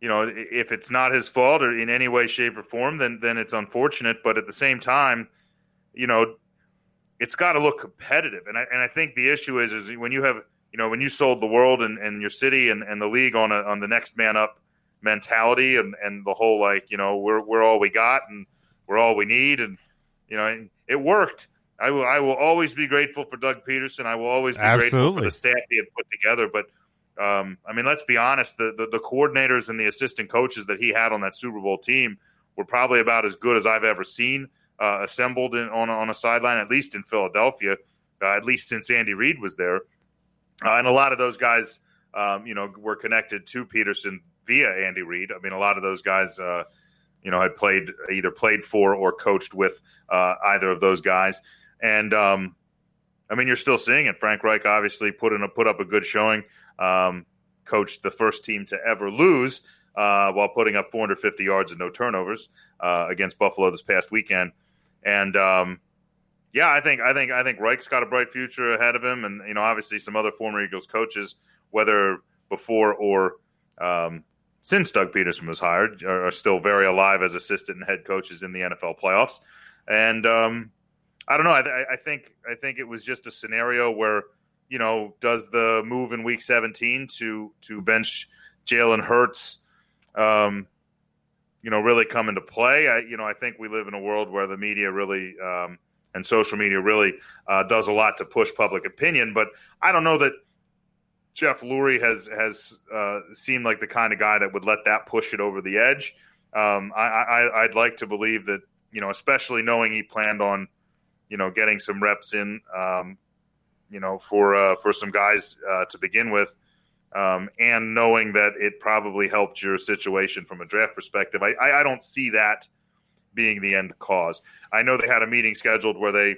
H: you know, if it's not his fault or in any way, shape, or form, then then it's unfortunate. But at the same time, you know, it's got to look competitive. And I and I think the issue is is when you have you know when you sold the world and, and your city and, and the league on a, on the next man up mentality and, and the whole like you know we're we're all we got and we're all we need and you know it worked. I will I will always be grateful for Doug Pederson. I will always be
A: Absolutely.
H: grateful for the staff he had put together. But um, I mean, let's be honest the, the the coordinators and the assistant coaches that he had on that Super Bowl team were probably about as good as I've ever seen uh, assembled in, on, on a sideline, at least in Philadelphia, uh, at least since Andy Reid was there. Uh, and a lot of those guys, um, you know, were connected to Pederson via Andy Reid. I mean, a lot of those guys, uh, you know, had played either played for or coached with uh, either of those guys. And um, I mean, you're still seeing it. Frank Reich obviously put in a put up a good showing. Um, coached the first team to ever lose uh, while putting up 450 yards and no turnovers uh, against Buffalo this past weekend. And um, yeah, I think I think I think Reich's got a bright future ahead of him, and you know, obviously some other former Eagles coaches, whether before or um, since Doug Pederson was hired, are, are, still very alive as assistant and head coaches in the NFL playoffs. And um, I don't know. I, I think I think it was just a scenario where you know, does the move in Week 17 to to bench Jalen Hurts, um, you know, really come into play? I, you know, I think we live in a world where the media really um, and social media really uh, does a lot to push public opinion, but I don't know that Jeff Lurie has has uh, seemed like the kind of guy that would let that push it over the edge. Um, I, I, I'd like to believe that you know, especially knowing he planned on you know getting some reps in um, you know, for uh, for some guys uh, to begin with, um, and knowing that it probably helped your situation from a draft perspective. I, I, I don't see that being the end cause. I know they had a meeting scheduled where they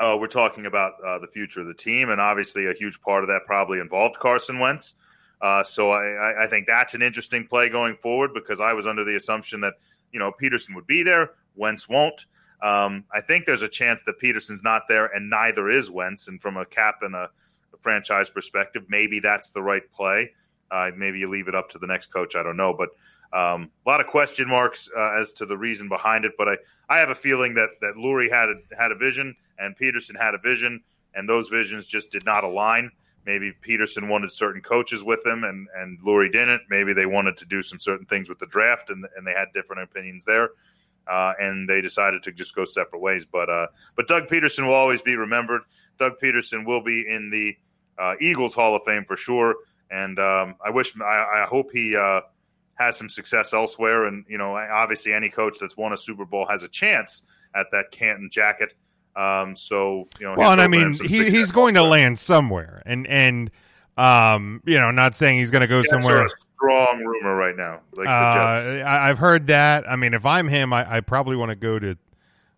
H: uh, were talking about uh, the future of the team, and obviously a huge part of that probably involved Carson Wentz. Uh, so I, I think that's an interesting play going forward because I was under the assumption that you know Pederson would be there, Wentz won't. Um, I think there's a chance that Pederson's not there, and neither is Wentz. And from a cap and a franchise perspective, maybe that's the right play. Uh, maybe you leave it up to the next coach. I don't know, but um, a lot of question marks uh, as to the reason behind it. But I, I have a feeling that that Lurie had a, had a vision, and Pederson had a vision, and those visions just did not align. Maybe Pederson wanted certain coaches with him, and and Lurie didn't. Maybe they wanted to do some certain things with the draft, and and they had different opinions there uh, and they decided to just go separate ways. But uh, but Doug Pederson will always be remembered. Doug Pederson will be in the uh, Eagles Hall of Fame for sure, and um, I wish I, I hope he uh, has some success elsewhere. And you know, obviously, any coach that's won a Super Bowl has a chance at that Canton jacket. Um, so you know,
A: well, and I mean, he, he's going to land somewhere, and and um, you know, not saying he's going to go yeah, somewhere.
H: Strong rumor right now. Like uh,
A: I've heard that. I mean, if I'm him, I, I probably want to go to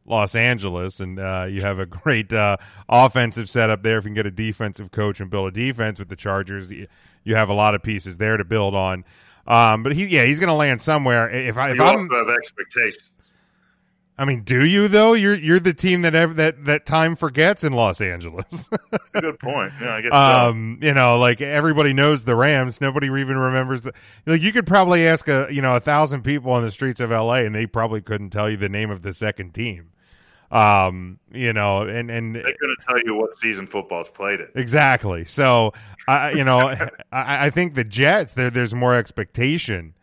A: Los Angeles, and uh, you have a great uh, offensive setup there. If you can get a defensive coach and build a defense with the Chargers, you, you have a lot of pieces there to build on. Um, but he, yeah, he's going to land somewhere. If I, if
H: you
A: I'm,
H: also have expectations.
A: I mean, do you though? You're you're the team that ever, that that time forgets in Los Angeles.
H: That's a good point. Yeah, I guess.
A: Um,
H: so.
A: you know, like everybody knows the Rams. Nobody even remembers the. Like you could probably ask a you know a thousand people on the streets of L.A. and they probably couldn't tell you the name of the second team. Um, you know, and and
H: they're going to tell you what season football's played it
A: exactly. So, I you know, I, I think the Jets there there's more expectation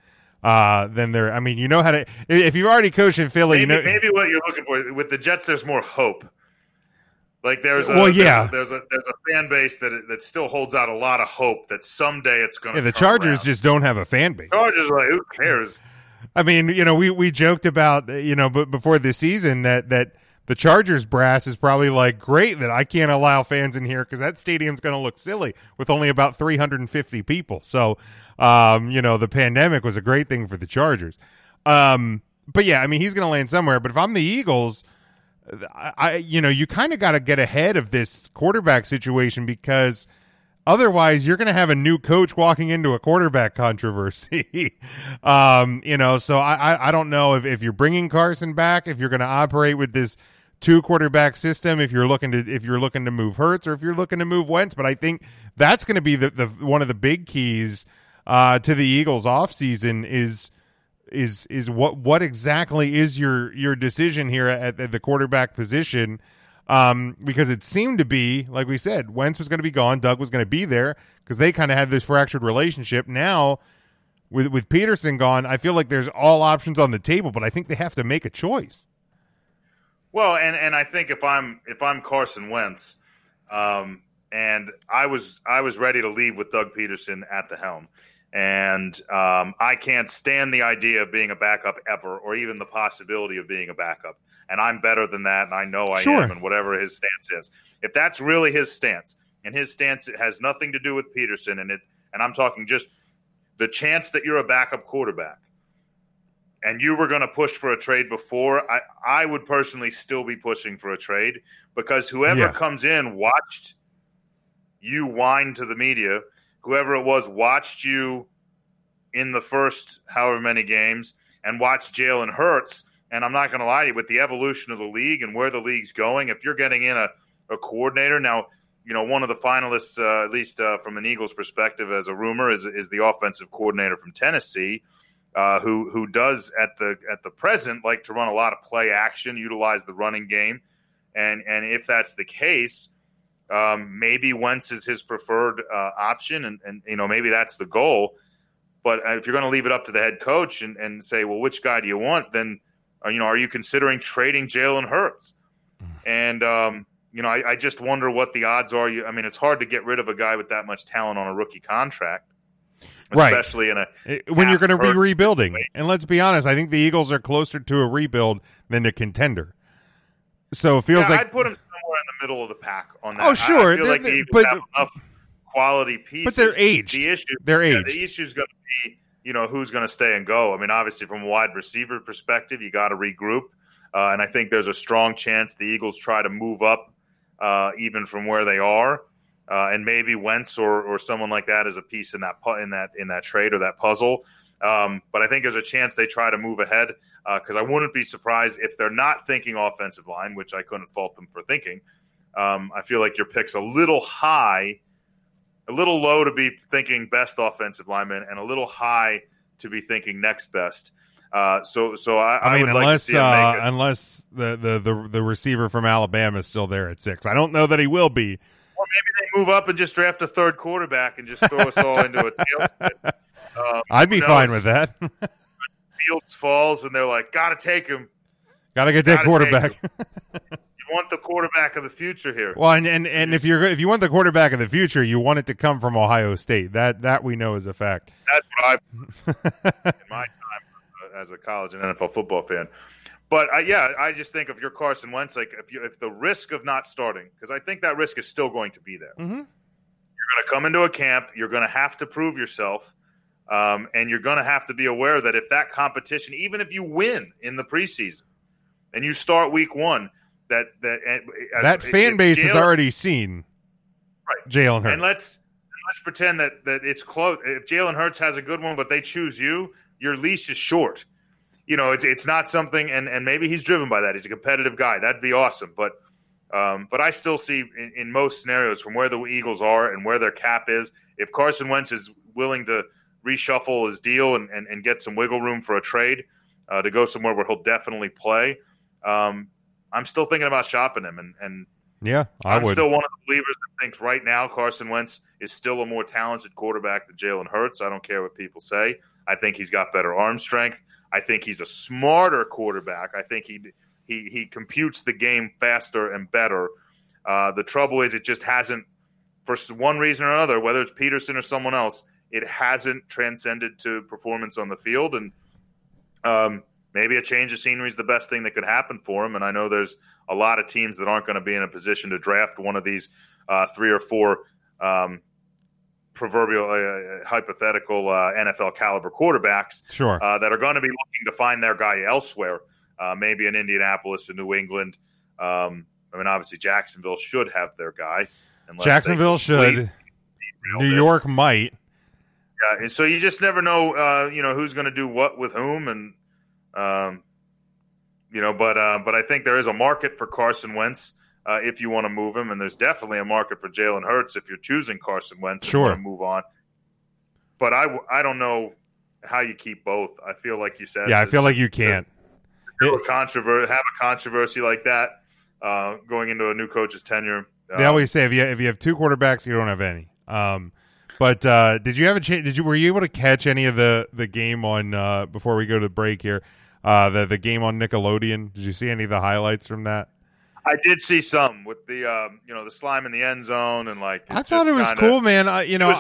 A: uh, than there. I mean, you know how to. If you've already coached in Philly,
H: maybe,
A: you know
H: maybe what you're looking for with the Jets. There's more hope. Like there's a
A: well, yeah.
H: There's, there's a there's a fan base that that still holds out a lot of hope that someday it's going to.
A: Yeah, the Chargers
H: around.
A: just don't have a fan base.
H: Chargers like who cares?
A: I mean, you know, we we joked about you know, but before the season that that the Chargers brass is probably like great that I can't allow fans in here because that stadium's going to look silly with only about 350 people. So um, you know, the pandemic was a great thing for the Chargers. Um, but yeah, I mean, he's going to land somewhere. But if I'm the Eagles, I, I you know, you kind of got to get ahead of this quarterback situation because otherwise you're going to have a new coach walking into a quarterback controversy. um, you know, so I, I, I don't know if, if you're bringing Carson back, if you're going to operate with this two quarterback system, if you're looking to if you're looking to move Hurts or if you're looking to move Wentz. But I think that's going to be the, the one of the big keys uh, to the Eagles offseason is is is what what exactly is your your decision here at, at the quarterback position Um, because it seemed to be, like we said, Wentz was going to be gone, Doug was going to be there because they kind of had this fractured relationship. Now, with with Pederson gone, I feel like there's all options on the table, but I think they have to make a choice.
H: Well, and and I think if I'm if I'm Carson Wentz, um, and I was I was ready to leave with Doug Pederson at the helm, and um, I can't stand the idea of being a backup ever, or even the possibility of being a backup. And I'm better than that, and I know I
A: Sure.
H: am, and whatever his stance is. If that's really his stance, and his stance has nothing to do with Pederson, and it, and I'm talking just the chance that you're a backup quarterback and you were going to push for a trade before, I, I would personally still be pushing for a trade because whoever
A: Yeah.
H: comes in watched you whine to the media. Whoever it was watched you in the first however many games and watched Jalen Hurts. And I'm not going to lie to you, with the evolution of the league and where the league's going, if you're getting in a, a coordinator now, you know one of the finalists, uh, at least uh, from an Eagles perspective, as a rumor, is is the offensive coordinator from Tennessee uh, who who does at the at the present like to run a lot of play action, utilize the running game, and and if that's the case, um, maybe Wentz is his preferred uh, option, and and you know maybe that's the goal. But if you're going to leave it up to the head coach and, and say, well, which guy do you want? Then you know, are you considering trading Jalen Hurts? And um, you know, I, I just wonder what the odds are. You, I mean, it's hard to get rid of a guy with that much talent on a rookie contract,
A: Right.
H: especially in a
A: when you're going to be rebuilding.
H: situation.
A: And let's be honest, I think the Eagles are closer to a rebuild than a contender. So it feels
H: yeah,
A: like
H: I'd put them somewhere in the middle of the pack on that.
A: Oh, sure.
H: I, feel
A: They're-
H: like the Eagles
A: but-
H: have enough quality pieces.
A: But they're aged.
H: The issue,
A: They're
H: yeah,
A: aged.
H: the issue is going to be, you know, who's going to stay and go. I mean, obviously, from a wide receiver perspective, you got to regroup, uh, and I think there's a strong chance the Eagles try to move up, uh, even from where they are, uh, and maybe Wentz or or someone like that is a piece in that in that in that trade or that puzzle. Um, but I think there's a chance they try to move ahead because I wouldn't be surprised if they're not thinking offensive line, which I couldn't fault them for thinking. Um, I feel like your pick's a little high, a little low to be thinking best offensive lineman, and a little high to be thinking next best. Uh, so, so I,
A: I mean,
H: would like to
A: unless
H: see him
A: uh,
H: make it.
A: unless the, the the the receiver from Alabama is still there at six. I don't know that he will be.
H: Or maybe they move up and just draft a third quarterback and just throw us all into a tailspin. Um,
A: I'd be fine with that.
H: Fields falls and they're like, "Got to take him."
A: Got to get that
H: Gotta
A: quarterback.
H: want the quarterback of the future here.
A: well, and, and and if you're if you want the quarterback of the future, you want it to come from Ohio State. That that we know is a fact.
H: That's what I in my time uh, as a college and NFL football fan. But uh, yeah, I just think if you're Carson Wentz, like if you if the risk of not starting, because I think that risk is still going to be there.
A: Mm-hmm.
H: You're going to come into a camp. You're going to have to prove yourself, um, and you're going to have to be aware that if that competition, even if you win in the preseason, and you start week one, that that as-
A: that fan base has already seen
H: Right.
A: Jalen Hurts.
H: and let's let's pretend that that it's close. If Jalen Hurts has a good one, but they choose you, your leash is short. You know, it's it's not something, and and maybe he's driven by that. He's a competitive guy. That'd be awesome. But um, but I still see in, in most scenarios from where the Eagles are and where their cap is, if Carson Wentz is willing to reshuffle his deal and, and, and get some wiggle room for a trade uh, to go somewhere where he'll definitely play, um, I'm still thinking about shopping him. And, and
A: yeah, I
H: I'm
A: would.
H: still one of the believers that thinks right now Carson Wentz is still a more talented quarterback than Jalen Hurts. I don't care what people say. I think he's got better arm strength. I think he's a smarter quarterback. I think he he he computes the game faster and better. Uh, the trouble is, it just hasn't, for one reason or another, whether it's Pederson or someone else, it hasn't transcended to performance on the field. And um, maybe a change of scenery is the best thing that could happen for him. And I know there's a lot of teams that aren't going to be in a position to draft one of these uh, three or four um, proverbial uh, hypothetical uh, NFL caliber quarterbacks
A: Sure.
H: uh, that are going to be looking to find their guy elsewhere, uh, maybe in Indianapolis or New England. Um, I mean, obviously Jacksonville should have their guy. unless
A: Jacksonville should. New
H: this.
A: York might.
H: Yeah, and so you just never know, uh, you know, who's going to do what with whom, and um, you know, but uh, but I think there is a market for Carson Wentz uh, if you want to move him, and there's definitely a market for Jalen Hurts if you're choosing Carson Wentz
A: Sure.
H: move on. But I I don't know how you keep both. I feel like you said,
A: Yeah, I feel like you can't.
H: to controversy, have a controversy like that. uh, going into a new coach's tenure.
A: They
H: Uh,
A: always say if you if you have two quarterbacks, you don't have any. Um, but uh, did you have a chance? Did you were you able to catch any of the the game on uh, before we go to the break here? Uh, the the game on Nickelodeon. Did you see any of the highlights from that?
H: I did see some with the um, you know the slime in the end zone and like.
A: I thought it was
H: kinda,
A: cool, man. I, you know.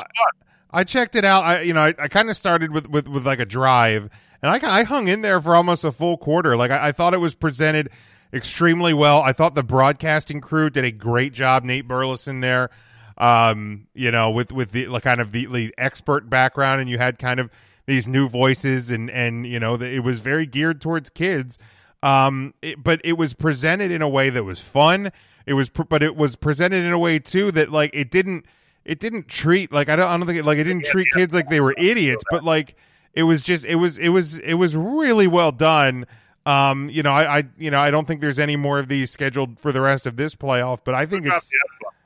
A: I checked it out. I you know I, I kind of started with, with with like a drive, and I I hung in there for almost a full quarter. Like I, I thought it was presented extremely well. I thought the broadcasting crew did a great job. Nate Burleson there, um, you know, with with the like, kind of the, the expert background, and you had kind of these new voices, and and you know the, it was very geared towards kids. Um, it, but it was presented in a way that was fun. It was, pr- but it was presented in a way too that like it didn't it didn't treat like I don't I don't think it, like it didn't treat kids like they were idiots, but like it was just it was it was it was really well done. Um, you know, I, I you know I don't think there's any more of these scheduled for the rest of this playoff, but I think it's?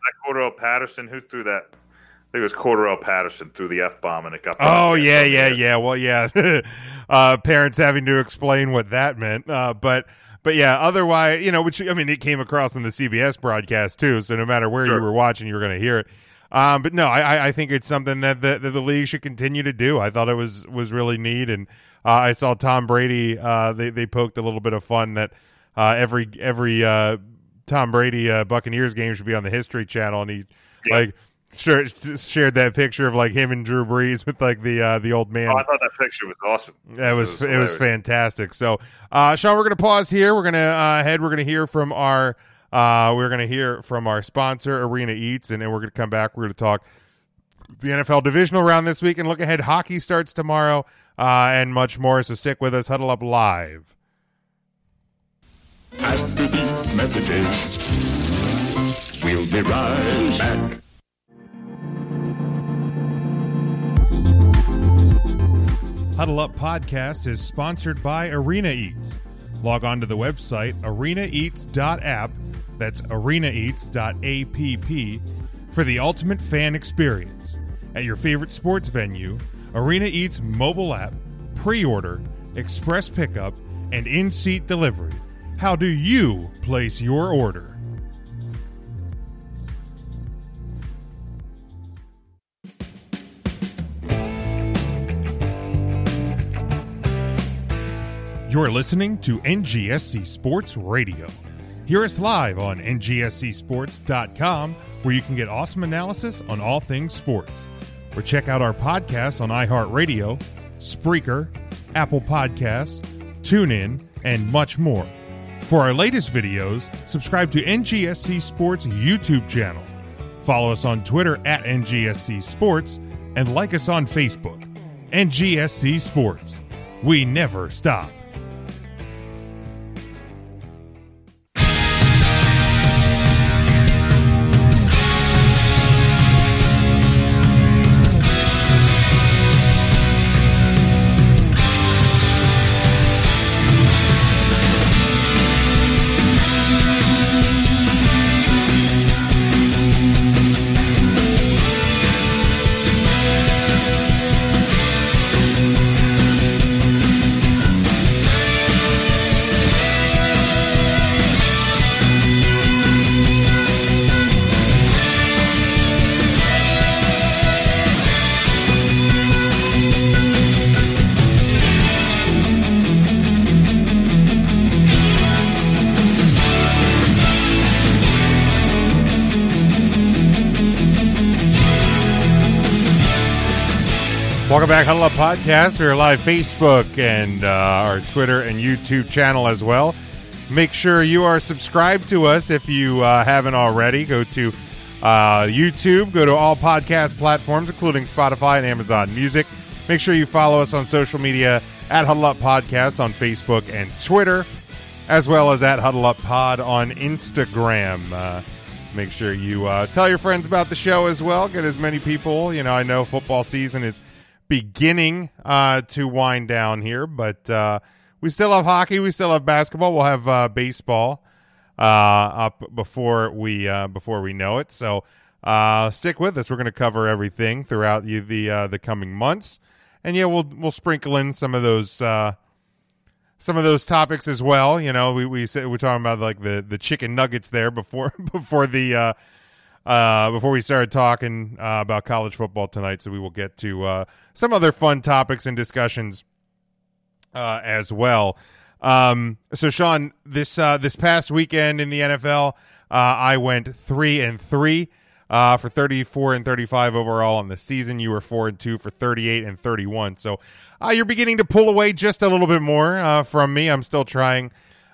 H: That Cordarrelle Patterson who threw that. I think it was Cordarrelle Patterson threw the f bomb and it got.
A: Oh yeah, yeah, yeah. Well, yeah. uh, parents having to explain what that meant, uh, but but yeah. Otherwise, you know, which I mean, it came across in the CBS broadcast too. So no matter where
H: Sure.
A: you were watching, you were going to hear it. Um, but no, I, I- I think it's something that the, that the league should continue to do. I thought it was was really neat, and uh, I saw Tom Brady. Uh, they they poked a little bit of fun that uh, every every uh, Tom Brady uh, Buccaneers game should be on the History Channel, and he
H: Yeah.
A: like shared shared that picture of like him and Drew Brees with like the uh, the old man.
H: Oh, I thought that picture was awesome.
A: That was it was,
H: hilarious.
A: fantastic. So, uh, Sean, we're gonna pause here. We're gonna uh, head. We're gonna hear from our. Uh, we're gonna hear from our sponsor, Arena Eats, and then we're gonna come back. We're gonna talk the NFL divisional round this week and look ahead. Hockey starts tomorrow, uh, and much more. So stick with us. Huddle up live.
I: Messages, we'll be right back.
A: Huddle Up Podcast is sponsored by Arena Eats. Log on to the website arenaeats.app, that's arenaeats.app, for the ultimate fan experience. At your favorite sports venue, Arena Eats mobile app, pre order, express pickup, and in seat delivery. How do you place your order? You're listening to NGSC Sports Radio. Hear us live on ngscsports.com, where you can get awesome analysis on all things sports. Or check out our podcasts on iHeartRadio, Spreaker, Apple Podcasts, TuneIn, and much more. For our latest videos, subscribe to NGSC Sports YouTube channel. Follow us on Twitter at NGSC Sports and like us on Facebook. NGSC Sports. We never stop. Welcome back, Huddle Up Podcast. We're live Facebook and uh, our Twitter and YouTube channel as well. Make sure you are subscribed to us if you uh, haven't already. Go to uh, YouTube, go to all podcast platforms, including Spotify and Amazon Music. Make sure you follow us on social media at Huddle Up Podcast on Facebook and Twitter, as well as at Huddle Up Pod on Instagram. Uh, make sure you uh, tell your friends about the show as well. Get as many people. You know, I know football season is beginning uh, to wind down here, but uh, we still have hockey. We still have basketball. We'll have uh, baseball uh, up before we uh, before we know it. So uh, stick with us. We're going to cover everything throughout the the, the coming months, and yeah, we'll we'll sprinkle in some of those some of those topics as well. You know, we we we're talking about like the the chicken nuggets there before before the uh, before we started talking uh, about college football tonight. So we will get to uh, some other fun topics and discussions uh, as well. Um, so Sean, this uh, this past weekend in the NFL, uh, I went three and three for thirty four and thirty five overall on the season. You were four and two for thirty eight and thirty one. So you're beginning to pull away just a little bit more from me. I'm still trying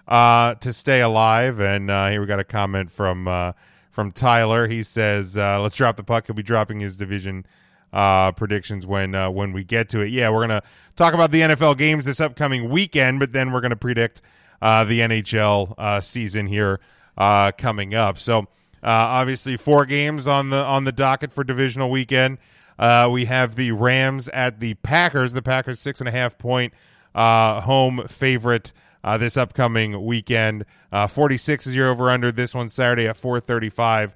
A: to stay alive. And here we got a comment from from Tyler. He says, uh, "Let's drop the puck." He'll be dropping his division uh, predictions when uh, when we get to it. Yeah, we're gonna talk about the NFL games this upcoming weekend, but then we're gonna predict uh, the NHL uh, season here uh, coming up. So uh, obviously, four games on the on the docket for divisional weekend. Uh, we have the Rams at the Packers. The Packers six and a half point uh, home favorite uh, this upcoming weekend. Uh, 46 is your over under. This one Saturday at 4:35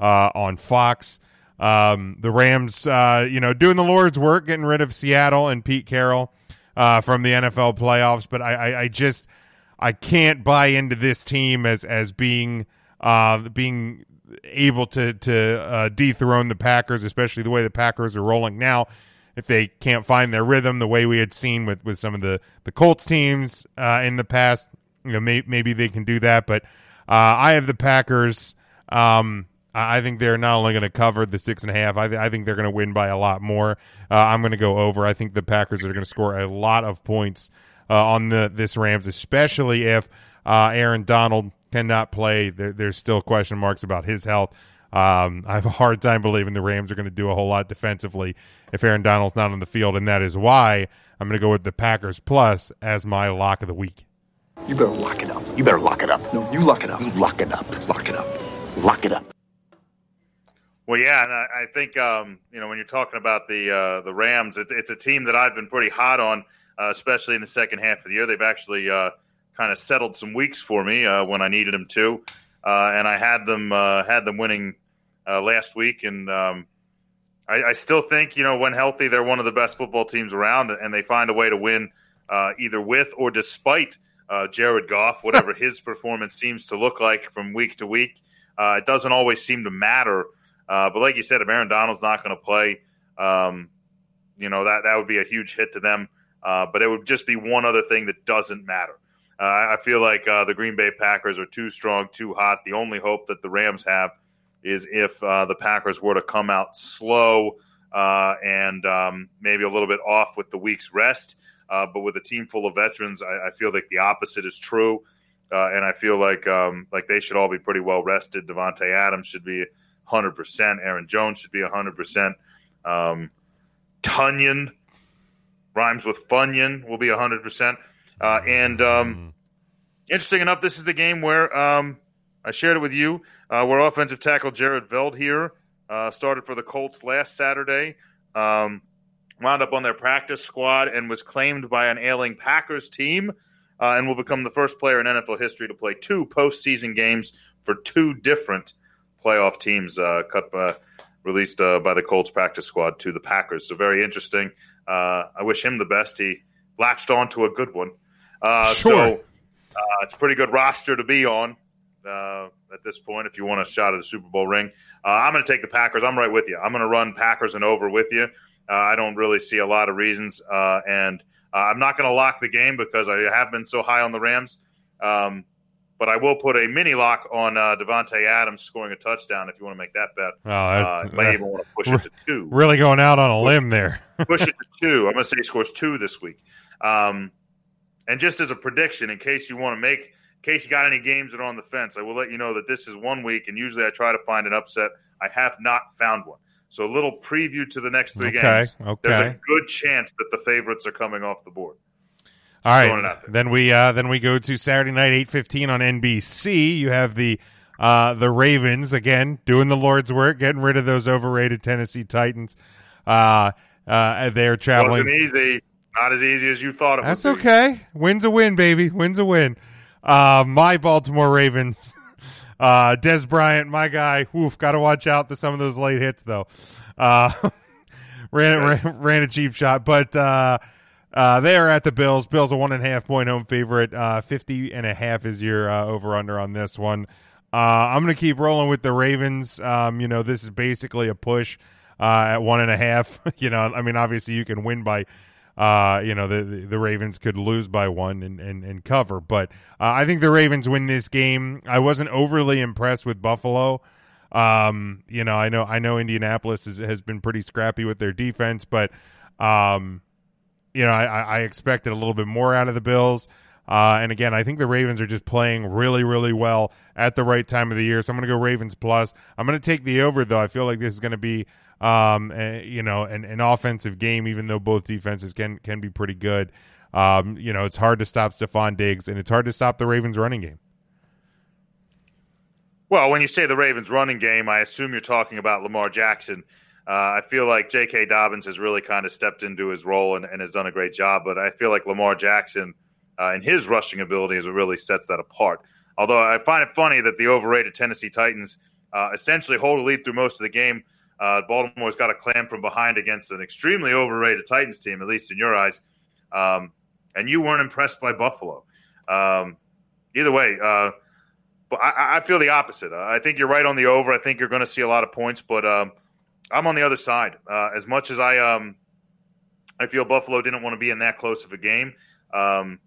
A: uh, on Fox. Um, the Rams, uh, you know, doing the Lord's work, getting rid of Seattle and Pete Carroll uh, from the NFL playoffs. But I, I, I just I can't buy into this team as as being uh, being able to to dethrone the Packers, especially the way the Packers are rolling now. If they can't find their rhythm, the way we had seen with, with some of the the Colts teams uh, in the past, you know, may, maybe they can do that. But uh, I have the Packers. Um, I think they're not only going to cover the six and a half. I, I think they're going to win by a lot more. Uh, I'm going to go over. I think the Packers are going to score a lot of points uh, on the this Rams, especially if uh, Aaron Donald cannot play. There, there's still question marks about his health. Um, I have a hard time believing the Rams are going to do a whole lot defensively if Aaron Donald's not on the field, and that is why I'm going to go with the Packers plus as my lock of the week.
J: You better lock it up. You better lock it up. No, you lock it up. You lock it up. Lock it up. Lock it up.
H: Well, yeah, and I, I think um, you know when you're talking about the uh, the Rams, it's, it's a team that I've been pretty hot on, uh, especially in the second half of the year. They've actually uh, kind of settled some weeks for me uh, when I needed them to, and I had them uh, had them winning last week, and um, I, I, still think you know when healthy, they're one of the best football teams around, and they find a way to win either with or despite Jared Goff, whatever his performance seems to look like from week to week. it doesn't always seem to matter. Uh, but like you said, if Aaron Donald's not going to play, um, you know that that would be a huge hit to them. Uh, but it would just be one other thing that doesn't matter. Uh, I feel like uh, the Green Bay Packers are too strong, too hot. The only hope that the Rams have is if uh, the Packers were to come out slow uh, and um, maybe a little bit off with the week's rest. but with a team full of veterans, I, I feel like the opposite is true. and I feel like um, like they should all be pretty well rested. Davante Adams should be hundred percent. Aaron Jones should be hundred percent. Um, Tonyan rhymes with Funyon will be hundred percent. Uh, and um, interesting enough, this is the game where um, I shared it with you, uh, where offensive tackle Jared Veldheer uh, started for the Colts last Saturday. Um, wound up on their practice squad and was claimed by an ailing Packers team. Uh, and will become the first player in NFL history to play two postseason games for two different playoff teams uh, cut by, released uh, by the Colts practice squad to the Packers. So very interesting. Uh, I wish him the best. He latched on to a good one. Uh,
A: Sure.
H: So uh, it's a pretty good roster to be on uh, at this point if you want a shot at a Super Bowl ring. I'm going to take the Packers. I'm right with you. I'm going to run Packers and over with you. I don't really see a lot of reasons, and I'm not going to lock the game because I have been so high on the Rams. Um, but I will put a mini lock on uh, Davante Adams scoring a touchdown if you want to make that bet.
A: Oh,
H: uh,
A: that-
H: might even want to push it to two.
A: Really going out on a limb there.
H: push it to two. I'm going to say he scores two this week. Um, and just as a prediction, in case you want to make, in case you got any games that are on the fence, I will let you know that this is one week, and usually I try to find an upset. I have not found one. So a little preview to the next three
A: Okay,
H: games.
A: okay. Okay.
H: There's a good chance that the favorites are coming off the board.
A: All right. Then we uh, then we go to Saturday night eight fifteen on NBC. You have the uh, the Ravens again doing the Lord's work, getting rid of those overrated Tennessee Titans. Uh, uh, they're traveling.
H: Easy. Not as easy as you thought it
A: That's
H: would be.
A: okay. Wins a win, baby. Wins a win. Uh, my Baltimore Ravens. Uh, Dez Bryant, my guy. Woof. Got to watch out for some of those late hits, though. Uh, ran, ran ran a cheap shot, but uh, uh, Uh, they are at the Bills. Bills a one and a half point home favorite. Uh, 50 and a half is your uh, over under on this one. Uh, I'm going to keep rolling with the Ravens. Um, you know, this is basically a push uh, at one and a half. you know, I mean, obviously you can win by, uh, you know, the, the Ravens could lose by one and, and, and cover. But uh, I think the Ravens win this game. I wasn't overly impressed with Buffalo. Um, you know, I know I know Indianapolis is, has been pretty scrappy with their defense, but um, you know, I, I expected a little bit more out of the Bills. Uh, and again, I think the Ravens are just playing really, really well at the right time of the year. So I'm going to go Ravens plus. I'm going to take the over, though. I feel like this is going to be, um, a, you know, an, an offensive game, even though both defenses can can be pretty good. Um, you know, it's hard to stop Stefon Diggs, and it's hard to stop the Ravens running game.
H: Well, when you say the Ravens running game, I assume you're talking about Lamar Jackson. Uh, I feel like J.K. Dobbins has really kind of stepped into his role and, and has done a great job, but I feel like Lamar Jackson – uh, and his rushing ability is what really sets that apart. Although I find it funny that the overrated Tennessee Titans uh, essentially hold a lead through most of the game. Uh, Baltimore's got a clam from behind against an extremely overrated Titans team, at least in your eyes. Um, and you weren't impressed by Buffalo. Um, either way, uh, but I, I, feel the opposite. I think you're right on the over. I think you're going to see a lot of points, but um, I'm on the other side. Uh, as much as I, um, I feel Buffalo didn't want to be in that close of a game. Um,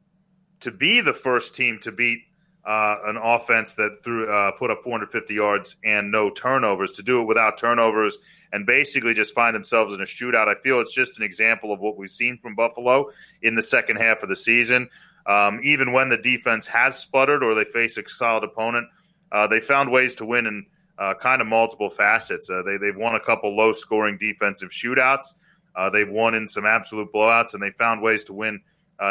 H: to be the first team to beat uh, an offense that threw uh, put up 450 yards and no turnovers to do it without turnovers and basically just find themselves in a shootout. I feel it's just an example of what we've seen from Buffalo in the second half of the season. Um, even when the defense has sputtered or they face a solid opponent, uh, they found ways to win in uh, kind of multiple facets. Uh, they, they've won a couple low scoring defensive shootouts. Uh, they've won in some absolute blowouts, and they found ways to win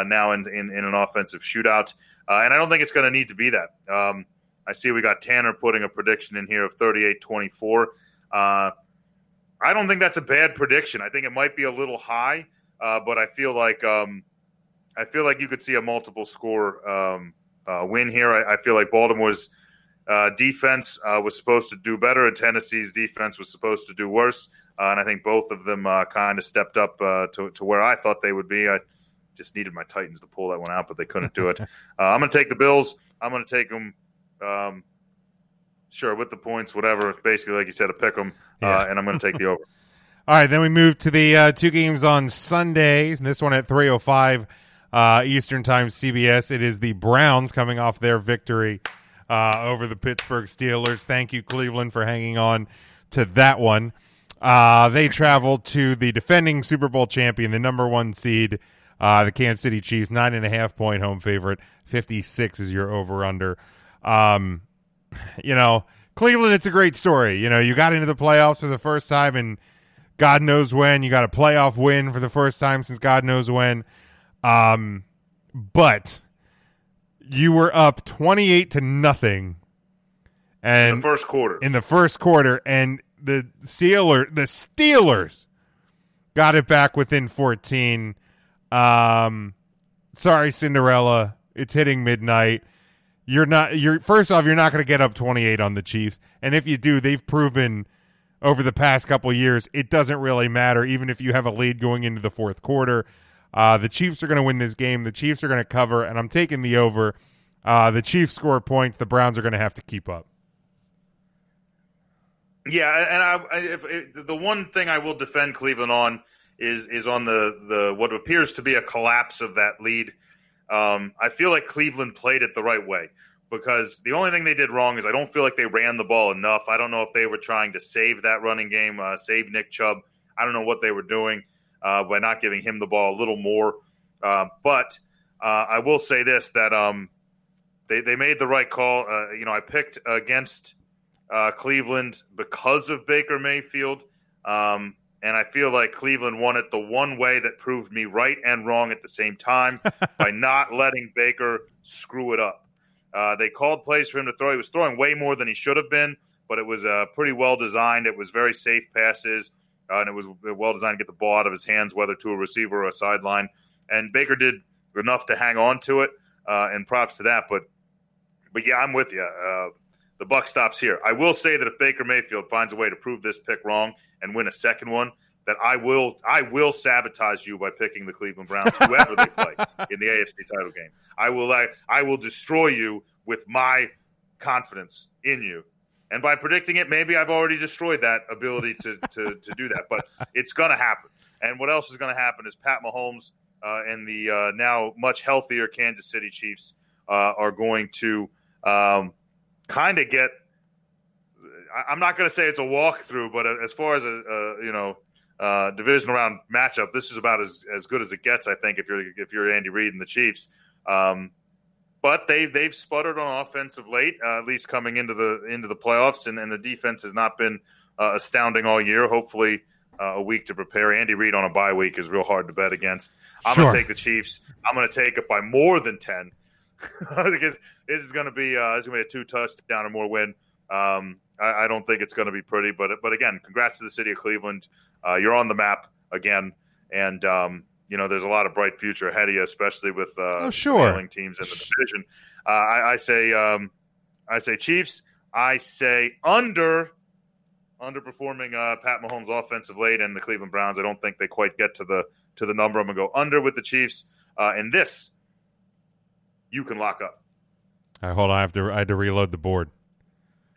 H: now in, in, in, an offensive shootout. Uh, and I don't think it's going to need to be that. Um, I see we got Tanner putting a prediction in here of 38 24. Uh, I don't think that's a bad prediction. I think it might be a little high, uh, but I feel like um, I feel like you could see a multiple score um, uh, win here. I, I, feel like Baltimore's uh, defense was supposed to do better, and Tennessee's defense was supposed to do worse. and I think both of them kind of stepped up to, to where I thought they would be. I, just needed my Titans to pull that one out, but they couldn't do it. uh, I'm going to take the Bills. I'm going to take them. Um, sure, with the points, whatever. Basically, like you said, a pick them, uh, yeah. uh, and I'm going to take the over.
A: All right, then we move to the uh, two games on Sunday. This one at 3:05 uh, Eastern Time, CBS. It is the Browns coming off their victory uh, over the Pittsburgh Steelers. Thank you, Cleveland, for hanging on to that one. Uh, they travel to the defending Super Bowl champion, the number one seed, uh, the Kansas City Chiefs, nine and a half point home favorite. 56 is your over under. Um, you know, Cleveland, it's a great story. You know, you got into the playoffs for the first time and God knows when. You got a playoff win for the first time since God knows when. Um, but you were up 28 to nothing. And
H: in the first quarter.
A: In the first quarter. And the Steelers, the Steelers got it back within 14 um, sorry, Cinderella. It's hitting midnight. You're not. You're first off. You're not going to get up 28 on the Chiefs, and if you do, they've proven over the past couple years it doesn't really matter. Even if you have a lead going into the fourth quarter, uh, the Chiefs are going to win this game. The Chiefs are going to cover, and I'm taking the over. Uh, the Chiefs score points. The Browns are going to have to keep up.
H: Yeah, and I, if, if, the one thing I will defend Cleveland on is is on the the what appears to be a collapse of that lead. Um, I feel like Cleveland played it the right way because the only thing they did wrong is I don't feel like they ran the ball enough. I don't know if they were trying to save that running game, uh, save Nick Chubb. I don't know what they were doing uh, by not giving him the ball a little more. Uh, but uh, I will say this that um, they they made the right call. Uh, you know, I picked against uh, Cleveland because of Baker Mayfield. Um, and I feel like Cleveland won it the one way that proved me right and wrong at the same time by not letting Baker screw it up. Uh, they called plays for him to throw. He was throwing way more than he should have been, but it was uh, pretty well designed. It was very safe passes, uh, and it was well designed to get the ball out of his hands, whether to a receiver or a sideline. And Baker did enough to hang on to it, uh, and props to that. But, but yeah, I'm with you. The buck stops here. I will say that if Baker Mayfield finds a way to prove this pick wrong and win a second one, that I will I will sabotage you by picking the Cleveland Browns, whoever they play in the AFC title game. I will I, I will destroy you with my confidence in you. And by predicting it, maybe I've already destroyed that ability to to, to do that. But it's going to happen. And what else is going to happen is Pat Mahomes uh, and the uh, now much healthier Kansas City Chiefs uh, are going to um, kind of get. I'm not going to say it's a walkthrough, but as far as a, a you know uh, division round matchup, this is about as, as good as it gets. I think if you're if you're Andy Reid and the Chiefs, um, but they they've sputtered on offense of late, uh, at least coming into the into the playoffs, and, and the defense has not been uh, astounding all year. Hopefully, uh, a week to prepare. Andy Reid on a bye week is real hard to bet against. I'm
A: Sure.
H: going to take the Chiefs. I'm going to take it by more than ten because this is going to be uh, this is going to be a two touchdown or more win. Um, I, I don't think it's going to be pretty, but but again, congrats to the city of Cleveland. Uh, you're on the map again, and um, you know there's a lot of bright future ahead of you, especially with uh,
A: Oh, sure.
H: teams in the division. Uh, I, I say um, I say Chiefs. I say under underperforming uh, Pat Mahomes' offensive late and the Cleveland Browns. I don't think they quite get to the to the number. I'm gonna go under with the Chiefs. Uh, and this you can lock up.
A: All right, hold on. I have to. I had to reload the board.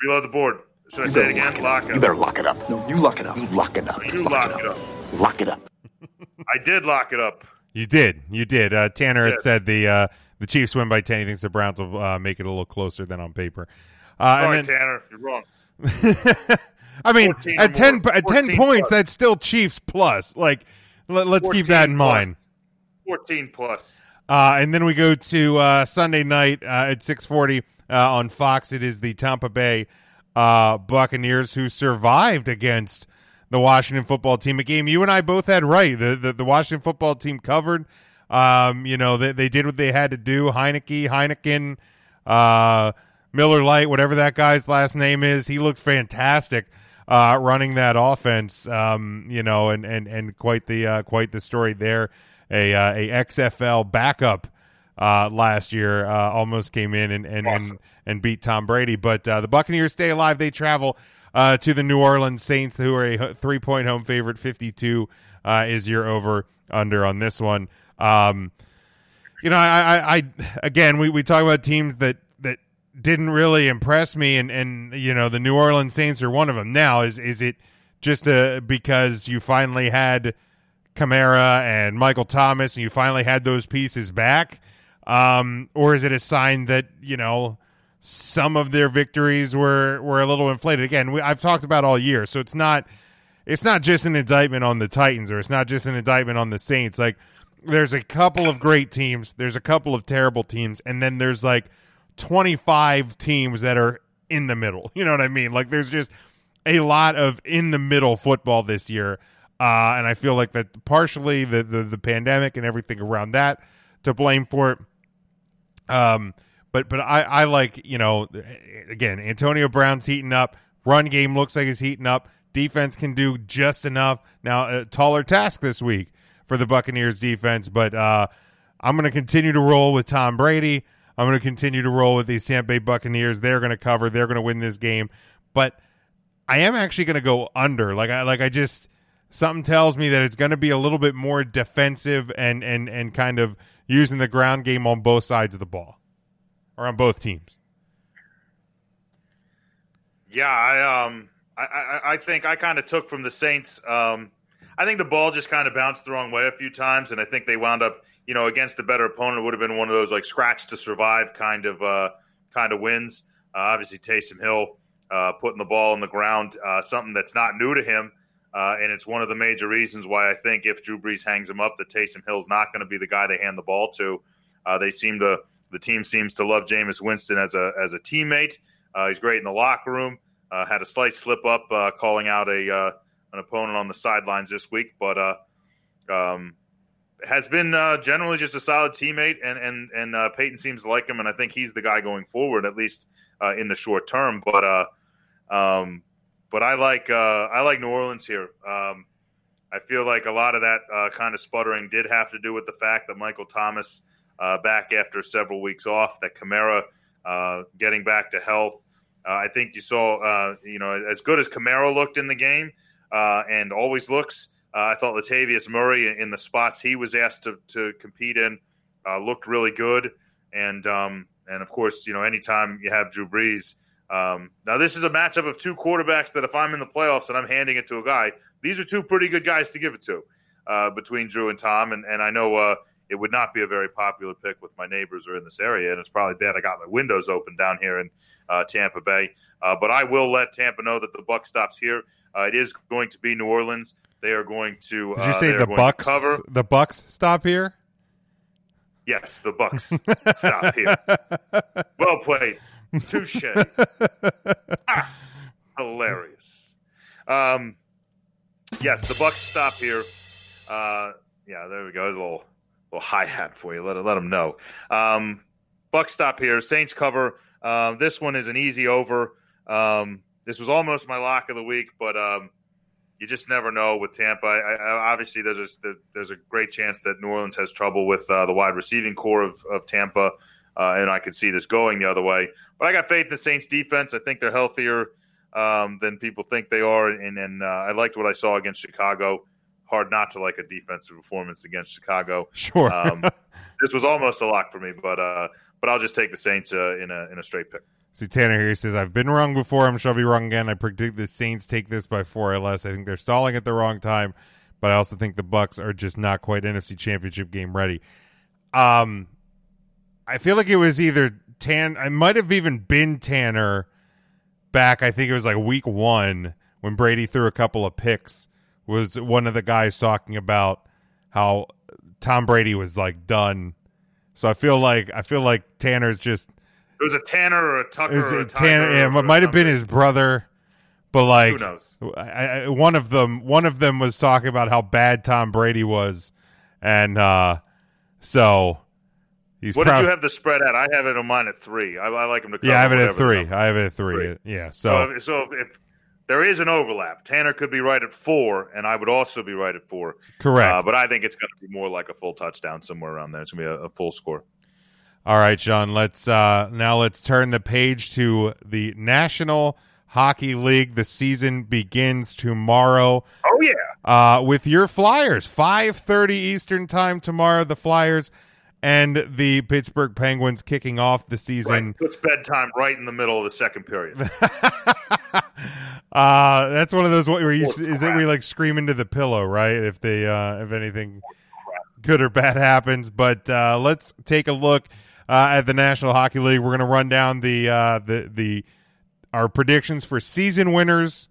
H: Reload the board. Should I say it again? Lock up.
J: You better lock it up. No, you lock it up. You lock it up.
H: You lock it up.
J: Lock it up.
H: I did lock it up.
A: You did. You did. Uh, Tanner had said the uh, the Chiefs win by ten. He thinks the Browns will uh, make it a little closer than on paper. Uh,
H: All
A: and
H: right,
A: then-
H: Tanner, you're wrong.
A: I mean, at ten
H: more.
A: at ten points,
H: plus.
A: that's still Chiefs plus. Like, let, us keep that in
H: plus.
A: mind.
H: 14 plus.
A: Uh, and then we go to uh, Sunday night uh, at six forty uh, on Fox. It is the Tampa Bay uh, Buccaneers who survived against the Washington Football Team. A game you and I both had right. The the, the Washington Football Team covered. Um, you know they they did what they had to do. Heinicke, Heineken, uh, Miller Light, whatever that guy's last name is, he looked fantastic running that offense. Um, you know, and and and quite the quite the story there. A uh, a XFL backup uh, last year uh, almost came in and and, and and beat Tom Brady, but uh, the Buccaneers stay alive. They travel uh, to the New Orleans Saints, who are a three point home favorite. Fifty two uh, is your over under on this one. Um, you know, I, I, I again, we, we talk about teams that that didn't really impress me, and and you know, the New Orleans Saints are one of them. Now, is is it just uh, because you finally had Kamara and Michael Thomas, and you finally had those pieces back, um, or is it a sign that you know? Some of their victories were, were a little inflated. Again, we, I've talked about all year, so it's not it's not just an indictment on the Titans or it's not just an indictment on the Saints. Like there's a couple of great teams, there's a couple of terrible teams, and then there's like 25 teams that are in the middle. You know what I mean? Like there's just a lot of in the middle football this year. Uh, and I feel like that partially the, the the pandemic and everything around that to blame for it. Um, but but I, I like you know again Antonio Brown's heating up. Run game looks like it's heating up. Defense can do just enough. Now a taller task this week for the Buccaneers defense, but uh, I'm going to continue to roll with Tom Brady. I'm going to continue to roll with these Tampa Bay Buccaneers. They're going to cover. They're going to win this game, but I am actually going to go under. Like I like I just something tells me that it's going to be a little bit more defensive and and and kind of using the ground game on both sides of the ball or on both teams.
H: Yeah, I um, I, I, I think I kind of took from the Saints. Um, I think the ball just kind of bounced the wrong way a few times, and I think they wound up, you know, against a better opponent. Would have been one of those like scratch to survive kind of uh, kind of wins. Uh, obviously, Taysom Hill uh, putting the ball on the ground, uh, something that's not new to him, uh, and it's one of the major reasons why I think if Drew Brees hangs him up, that Taysom Hill's not going to be the guy they hand the ball to. Uh, they seem to the team seems to love Jameis Winston as a as a teammate. Uh, he's great in the locker room. Uh, had a slight slip up uh, calling out a uh, an opponent on the sidelines this week, but um, has been generally just a solid teammate, and and and Payton seems to like him, and I think he's the guy going forward, at least in the short term. But um, but I like uh, I like New Orleans here. Um, I feel like a lot of that uh, kind of sputtering did have to do with the fact that Michael Thomas uh, back after several weeks off, that Kamara uh, getting back to health. Uh, I think you saw, uh, you know, as good as Kamara looked in the game and always looks. I thought Latavius Murray in, the spots he was asked to, to compete in looked really good, and um, and of course, you know, anytime you have Drew Brees. Um, now, this is a matchup of two quarterbacks that if I'm in the playoffs and I'm handing it to a guy, these are two pretty good guys to give it to uh, between Drew and Tom. And, and I know uh, it would not be a very popular pick with my neighbors or in this area. And it's probably bad I got my windows open down here in uh, Tampa Bay. Uh, but I will let Tampa know that the buck stops here. Uh, it is going to be New Orleans. They are going to.
A: Did you
H: uh,
A: say the Bucks
H: cover?
A: the Bucks stop here?
H: Yes, the Bucks stop here. Well played. Touche. Ah, hilarious. Um, yes, the Bucks stop here. Uh, yeah, there we go. There's a little little hi hat for you. Let let them know. Um, Bucks stop here. Saints cover. Um, this one is an easy over. Um, this was almost my lock of the week, but um, you just never know with Tampa. I, I, obviously, there's a there's a great chance that New Orleans has trouble with uh, the wide receiving core of, of Tampa, uh, and I could see this going the other way. But I got faith in the Saints defense. I think they're healthier um, than people think they are, and, and uh, I liked what I saw against Chicago. Hard not to like a defensive performance against Chicago.
A: Sure.
H: Um, this was almost a lock for me, but uh, but I'll just take the Saints uh, in a in a straight pick.
A: See Tanner here says I've been wrong before. I'm sure I'll be wrong again. I predict the Saints take this by four or less. I think they're stalling at the wrong time, but I also think the Bucks are just not quite NFC Championship game ready. Um, I feel like it was either Tan. I might have even been Tanner back. I think it was like week one when Brady threw a couple of picks. Was one of the guys talking about how Tom Brady was like done. So I feel like I feel like Tanner's just
H: It was a Tanner or a Tucker
A: it was
H: or a
A: a Tanner. Yeah, it might have been his brother, but like
H: Who knows?
A: I, I, one of them, one of them was talking about how bad Tom Brady was, and uh, so he's.
H: What
A: proud-
H: did you have the spread at? I have it on mine at three. I, I like him to cover.
A: Yeah, I have it at three. I have it at three.
H: Three.
A: Yeah,
H: So,
A: so
H: if, so if, if there is an overlap, Tanner could be right at four, and I would also be right at four.
A: correct.
H: Uh, but I think it's going to be more like a full touchdown somewhere around there. It's going to be a, a full score.
A: All right, Sean. Let's uh, now let's turn the page to the National Hockey League. The season begins tomorrow.
H: Oh yeah,
A: uh, with your Flyers. 5:30 Eastern Time tomorrow. The Flyers and the Pittsburgh Penguins kicking off the season.
H: right. puts bedtime right in the middle of the second period.
A: Uh, that's one of those where you is it we like scream into the pillow, right? If they uh, if anything good or bad happens. But uh, let's take a look uh, at the National Hockey League. We're going to run down the uh, the the our predictions for season winners.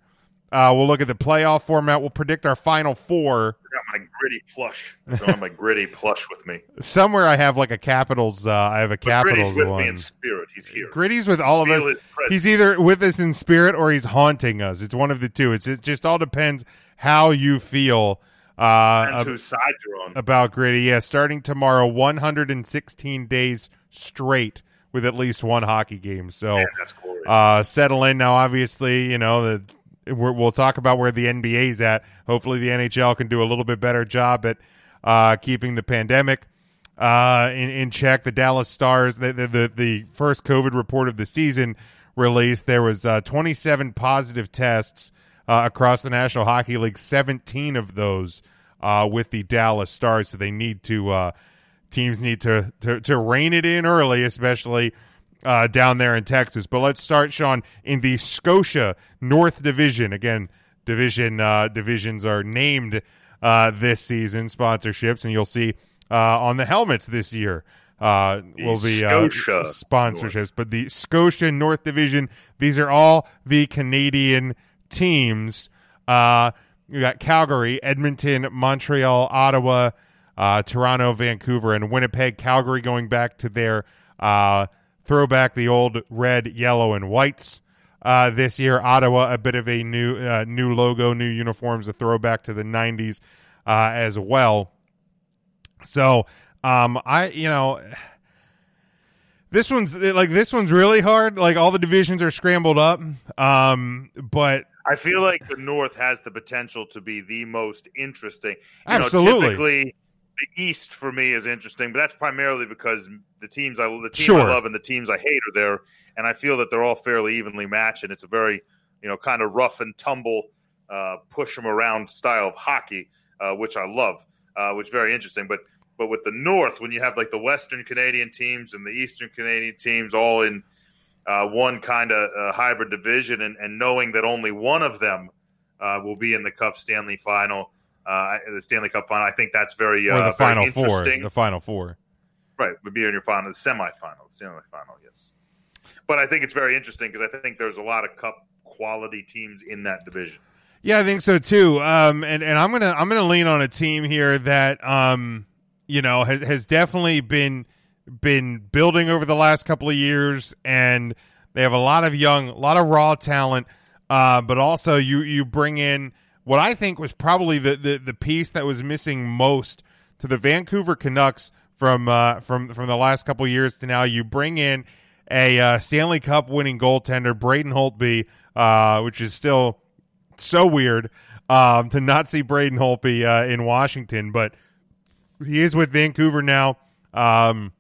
A: Uh, we'll look at the playoff format. We'll predict our final four.
H: Got my gritty plush. I have my gritty plush with me.
A: Somewhere I have like a Capitals. Uh, I have a
H: But
A: Capitals
H: Gritty's with
A: one.
H: me in spirit. He's here.
A: Gritty's with all of us. He's either with us in spirit or he's haunting us. It's one of the two. It's it just all depends how you feel uh,
H: whose side you're on.
A: about Gritty. Yeah, starting tomorrow, 116 days straight with at least one hockey game. So
H: Man, that's glorious.
A: uh, settle in now. Obviously, you know the. We're, we'll talk about where the NBA's at. Hopefully, the NHL can do a little bit better job at uh, keeping the pandemic uh, in, in check. The Dallas Stars, the, the the the first COVID report of the season released, there was uh, 27 positive tests uh, across the National Hockey League. 17 of those uh, with the Dallas Stars. So they need to uh, teams need to, to to rein it in early, especially uh, down there in Texas. But let's start, Sean, in the Scotia North Division. Again, division uh, divisions are named uh, this season sponsorships, and you'll see uh, on the helmets this year uh, will be uh,
H: Scotia
A: sponsorships. But the Scotia North Division, these are all the Canadian teams. Uh, you got Calgary, Edmonton, Montreal, Ottawa, uh, Toronto, Vancouver, and Winnipeg. Calgary going back to their uh, throwback, the old red, yellow, and whites. Uh, this year, Ottawa, a bit of a new uh, new logo, new uniforms, a throwback to the '90s uh, as well. So, um, I you know, this one's like this one's really hard. Like all the divisions are scrambled up. Um, but
H: I feel like the North has the potential to be the most interesting. You
A: Absolutely.
H: Know, typically, the East for me is interesting, but that's primarily because the teams I the teams
A: Sure.
H: I love and the teams I hate are there, and I feel that they're all fairly evenly matched, and it's a very you know kind of rough and tumble, uh, push them around style of hockey. uh, which I love, uh, which is very interesting. But but with the North, when you have like the Western Canadian teams and the Eastern Canadian teams all in uh, one kind of uh, hybrid division, and, and knowing that only one of them uh, will be in the Cup Stanley Final, uh, the Stanley Cup Final, I think that's very
A: or
H: uh,
A: the final
H: very
A: four. The final four.
H: Right, would be in your final, the semifinal, semifinal, yes. But I think it's very interesting because I think there's a lot of Cup quality teams in that division.
A: Yeah, I think so too. Um, and and I'm gonna I'm gonna lean on a team here that um, you know, has has definitely been been building over the last couple of years, and they have a lot of young, a lot of raw talent. Uh, but also you you bring in what I think was probably the the, the piece that was missing most to the Vancouver Canucks from uh, from from the last couple years to now. You bring in a uh, Stanley Cup winning goaltender, Braden Holtby, uh, which is still so weird um, to not see Braden Holtby uh, in Washington, but he is with Vancouver now. Um,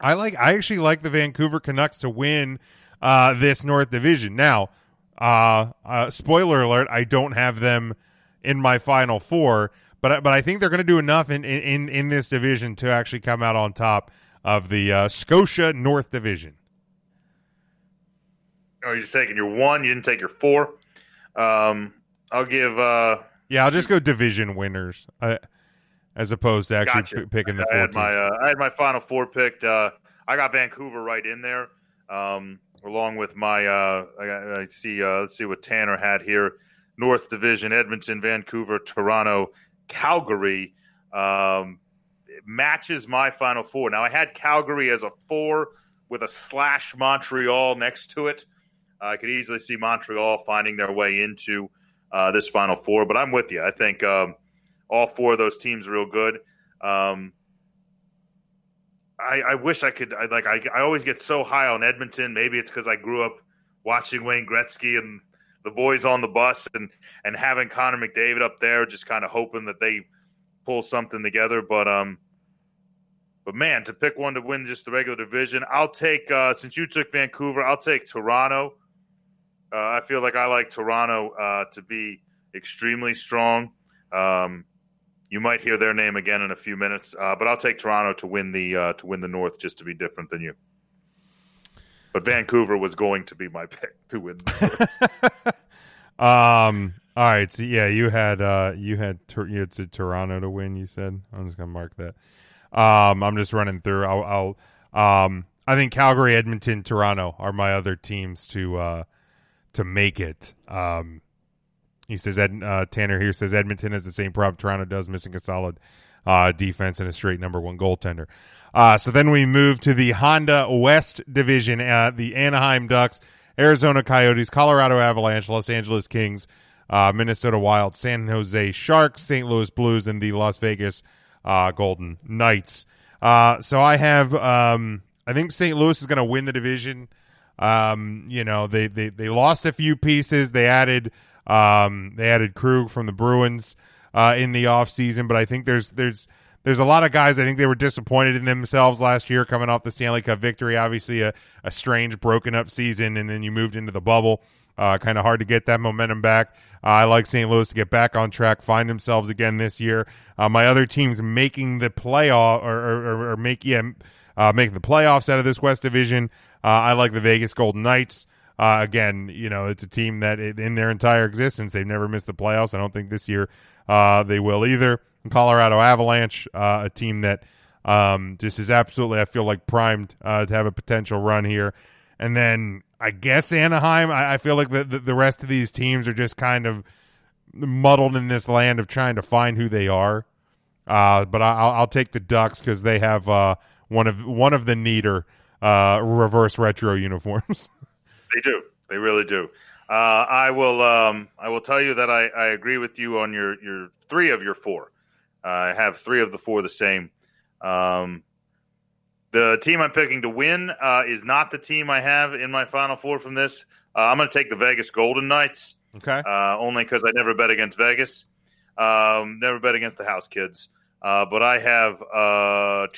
A: I like. I actually like the Vancouver Canucks to win uh, this North Division. Now, uh, uh, spoiler alert: I don't have them in my final four, but but I think they're going to do enough in, in in this division to actually come out on top of the uh, Scotia North Division.
H: Oh, you're just taking your one. You didn't take your four. Um, I'll give. Uh,
A: Yeah, I'll just go division winners uh, as opposed to actually
H: Gotcha.
A: p- picking the
H: I
A: four.
H: had my uh, I had my final four picked. Uh, I got Vancouver right in there, um, along with my. Uh, I, I see. Uh, let's see what Tanner had here: North Division, Edmonton, Vancouver, Toronto, Calgary. Um, matches my final four. Now I had Calgary as a four with a slash Montreal next to it. I could easily see Montreal finding their way into uh, this final four, but I'm with you. I think. Um, all four of those teams real good. Um, I, I wish I could. I, like I, I always get so high on Edmonton. Maybe it's because I grew up watching Wayne Gretzky and the boys on the bus, and and having Connor McDavid up there, just kind of hoping that they pull something together. But um, but man, to pick one to win just the regular division, I'll take. Uh, since you took Vancouver, I'll take Toronto. Uh, I feel like I like Toronto uh, to be extremely strong. Um, you might hear their name again in a few minutes, uh, but I'll take Toronto to win the uh, to win the North, just to be different than you. But Vancouver was going to be my pick to win.
A: Um. All right. So yeah, you had uh you had you had said Toronto to win. You said I'm just gonna mark that. Um. I'm just running through. I'll. I'll um. I think Calgary, Edmonton, Toronto are my other teams to uh to make it. Um. He says Ed, uh, Tanner here says Edmonton has the same problem Toronto does, missing a solid uh, defense and a straight number one goaltender. Uh, so then we move to the Honda West Division. Uh, the Anaheim Ducks, Arizona Coyotes, Colorado Avalanche, Los Angeles Kings, uh, Minnesota Wild, San Jose Sharks, St. Louis Blues, and the Las Vegas uh, Golden Knights. Uh, so I have, um, I think St. Louis is going to win the division. Um, you know, they, they they lost a few pieces. They added um, they added Krug from the Bruins uh, in the offseason, but I think there's there's there's a lot of guys I think they were disappointed in themselves last year coming off the Stanley Cup victory. Obviously, a, a strange broken up season, and then you moved into the bubble. Uh, kind of hard to get that momentum back. Uh, I like St. Louis to get back on track, find themselves again this year. Uh, my other teams making the playoff or, or, or make yeah, uh, making the playoffs out of this West Division. Uh, I like the Vegas Golden Knights. Uh, again, you know, it's a team that in their entire existence they've never missed the playoffs. I don't think this year uh, they will either. Colorado Avalanche, uh, a team that um, just is absolutely, I feel like primed uh, to have a potential run here. And then I guess Anaheim. I, I feel like the, the the rest of these teams are just kind of muddled in this land of trying to find who they are. Uh, but I, I'll, I'll take the Ducks because they have uh, one of one of the neater uh, reverse retro uniforms.
H: They do. They really do. Uh, I will. Um, I will tell you that I, I agree with you on your your three of your four. Uh, I have three of the four the same. Um, the team I'm picking to win uh, is not the team I have in my final four from this. Uh, I'm going to take the Vegas Golden Knights.
A: Okay.
H: Uh, only because I never bet against Vegas. Um, never bet against the house kids. Uh, but I have uh,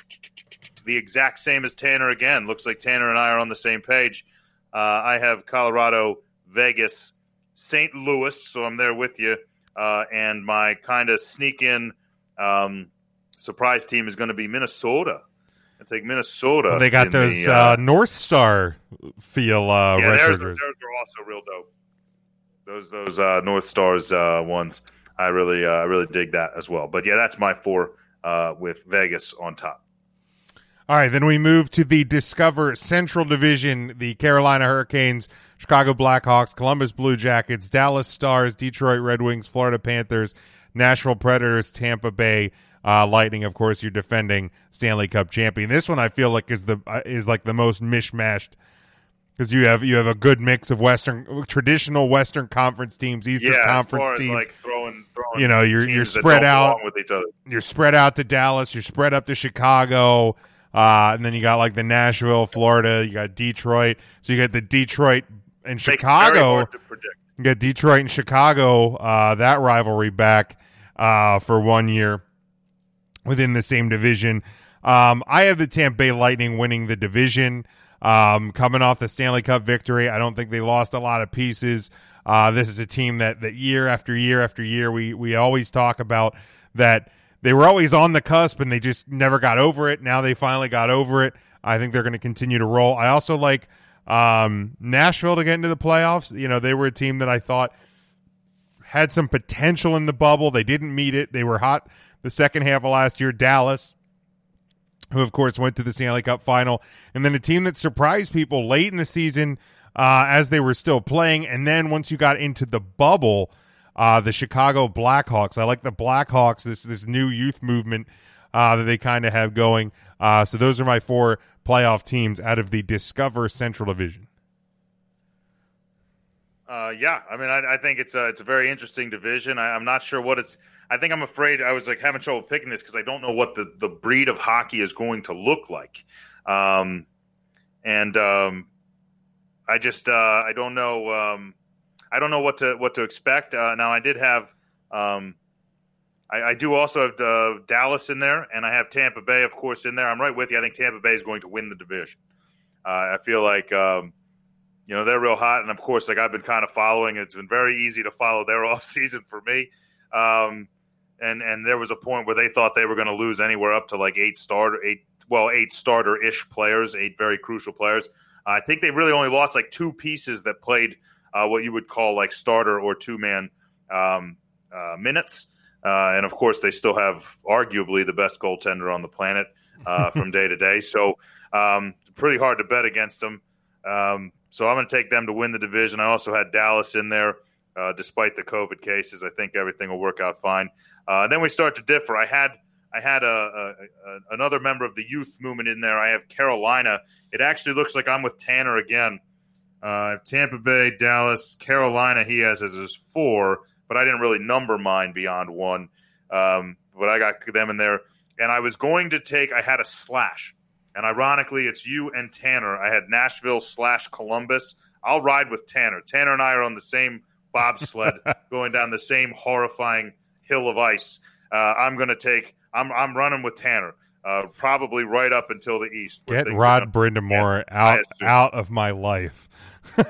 H: the exact same as Tanner again. Looks like Tanner and I are on the same page. Uh, I have Colorado, Vegas, St. Louis, so I'm there with you. uh, and my kind of sneak in um, surprise team is going to be Minnesota. I take Minnesota.
A: Well, they got those
H: the,
A: uh, North Star feel uh,
H: yeah, theirs, theirs are also real dope. Those those uh, North Stars uh, ones, I really uh, I really dig that as well. But yeah, that's my four uh, with Vegas on top.
A: All right, then we move to the Discover Central Division: the Carolina Hurricanes, Chicago Blackhawks, Columbus Blue Jackets, Dallas Stars, Detroit Red Wings, Florida Panthers, Nashville Predators, Tampa Bay uh, Lightning. Of course, you're defending Stanley Cup champion. This one I feel like is the uh, is like the most mishmashed because you have you have a good mix of Western traditional Western Conference teams, Eastern
H: yeah,
A: Conference
H: as
A: teams.
H: like throwing, throwing
A: you know, you're you're spread out
H: with each other.
A: You're spread out to Dallas. You're spread up to Chicago, uh, and then you got like the Nashville, Florida. You got Detroit. So you got the Detroit and Chicago.
H: hard to predict.
A: You got Detroit and Chicago. Uh, that rivalry back uh, for one year within the same division. Um, I have the Tampa Bay Lightning winning the division. Um, coming off the Stanley Cup victory, I don't think they lost a lot of pieces. Uh, this is a team that that year after year after year we we always talk about that they were always on the cusp and they just never got over it. Now they finally got over it. I think they're going to continue to roll. I also like um, Nashville to get into the playoffs. You know, they were a team that I thought had some potential in the bubble. They didn't meet it. They were hot the second half of last year. Dallas, who of course went to the Stanley Cup final, and then a team that surprised people late in the season uh, as they were still playing, and then once you got into the bubble, uh, the Chicago Blackhawks. I like the Blackhawks. This this new youth movement uh, that they kind of have going. Uh, so those are my four playoff teams out of the Discover Central Division.
H: Uh, yeah, I mean, I, I think it's a it's a very interesting division. I, I'm not sure what it's. I think I'm afraid. I was like having trouble picking this because I don't know what the the breed of hockey is going to look like, um, and um, I just uh, I don't know. Um, I don't know what to what to expect. Uh, now, I did have. Um, I, I do also have uh, Dallas in there, and I have Tampa Bay, of course, in there. I'm right with you. I think Tampa Bay is going to win the division. Uh, I feel like um, you know they're real hot, and of course, like I've been kind of following. It's been very easy to follow their off season for me. Um, and and there was a point where they thought they were going to lose anywhere up to like eight starter, eight well, eight starter ish players, eight very crucial players. I think they really only lost like two pieces that played uh, what you would call like starter or two man um, uh, minutes. Uh, and of course, they still have arguably the best goaltender on the planet uh, from day to day. So, um, pretty hard to bet against them. Um, so, I'm going to take them to win the division. I also had Dallas in there, uh, despite the COVID cases. I think everything will work out fine. Uh, then we start to differ. I had I had a, a, a, another member of the youth movement in there. I have Carolina. It actually looks like I'm with Tanner again. Uh, I have Tampa Bay, Dallas, Carolina. He has as his four, but I didn't really number mine beyond one. Um, but I got them in there, and I was going to take. I had a slash, and ironically, it's you and Tanner. I had Nashville slash Columbus. I'll ride with Tanner. Tanner and I are on the same bobsled, going down the same horrifying hill of ice. Uh, I'm going to take. I'm I'm running with Tanner. Uh, probably right up until the east.
A: Get Rod
H: Brind'Amour
A: out out of my life.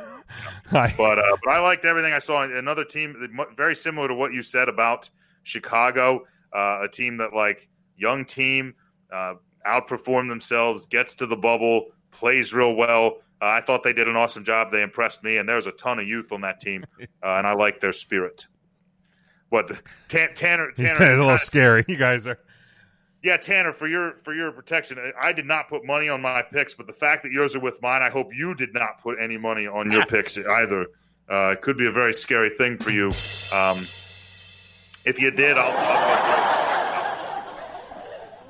H: But uh, but I liked everything I saw. Another team very similar to what you said about Chicago, uh, a team that like young team uh, outperformed themselves, gets to the bubble, plays real well. Uh, I thought they did an awesome job. They impressed me, and there's a ton of youth on that team, uh, and I like their spirit. What Tan- Tanner?
A: he
H: Tanner
A: says a little scary. You guys are.
H: Yeah, Tanner, for your for your protection, I- I did not put money on my picks, but the fact that yours are with mine, I hope you did not put any money on your picks either. Uh, it could be a very scary thing for you. Um, if you did, I'll. I'll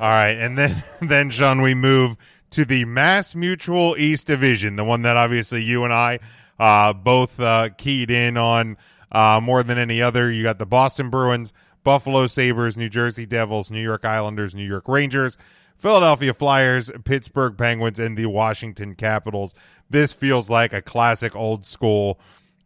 A: All right, and then then Sean, we move to the Mass Mutual East Division, the one that obviously you and I uh, both uh, keyed in on uh, more than any other. You got the Boston Bruins, Buffalo Sabres, New Jersey Devils, New York Islanders, New York Rangers, Philadelphia Flyers, Pittsburgh Penguins, and the Washington Capitals. This feels like a classic old school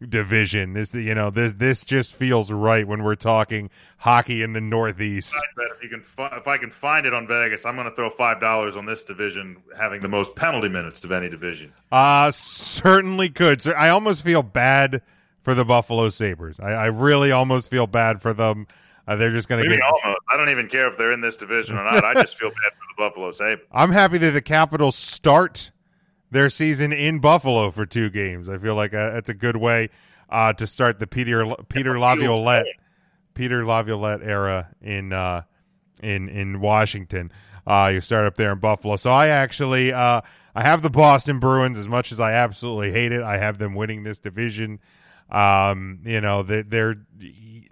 A: division. This you know this this just feels right when we're talking hockey in the Northeast.
H: if you can, fi- if I can find it on Vegas, I'm going to throw five dollars on this division having the most penalty minutes of any division.
A: Uh certainly could. So I almost feel bad for the Buffalo Sabres. I, I really almost feel bad for them. Uh, they're just going to get.
H: almost. I don't even care if they're in this division or not. I just feel bad for the Buffalo Sabres.
A: I'm happy that the Capitals start their season in Buffalo for two games. I feel like uh, that's a good way uh, to start the Peter Peter Laviolette Peter Laviolette era in uh, in in Washington. Uh, you start up there in Buffalo. So I actually uh, I have the Boston Bruins as much as I absolutely hate it. I have them winning this division. Um, you know they, they're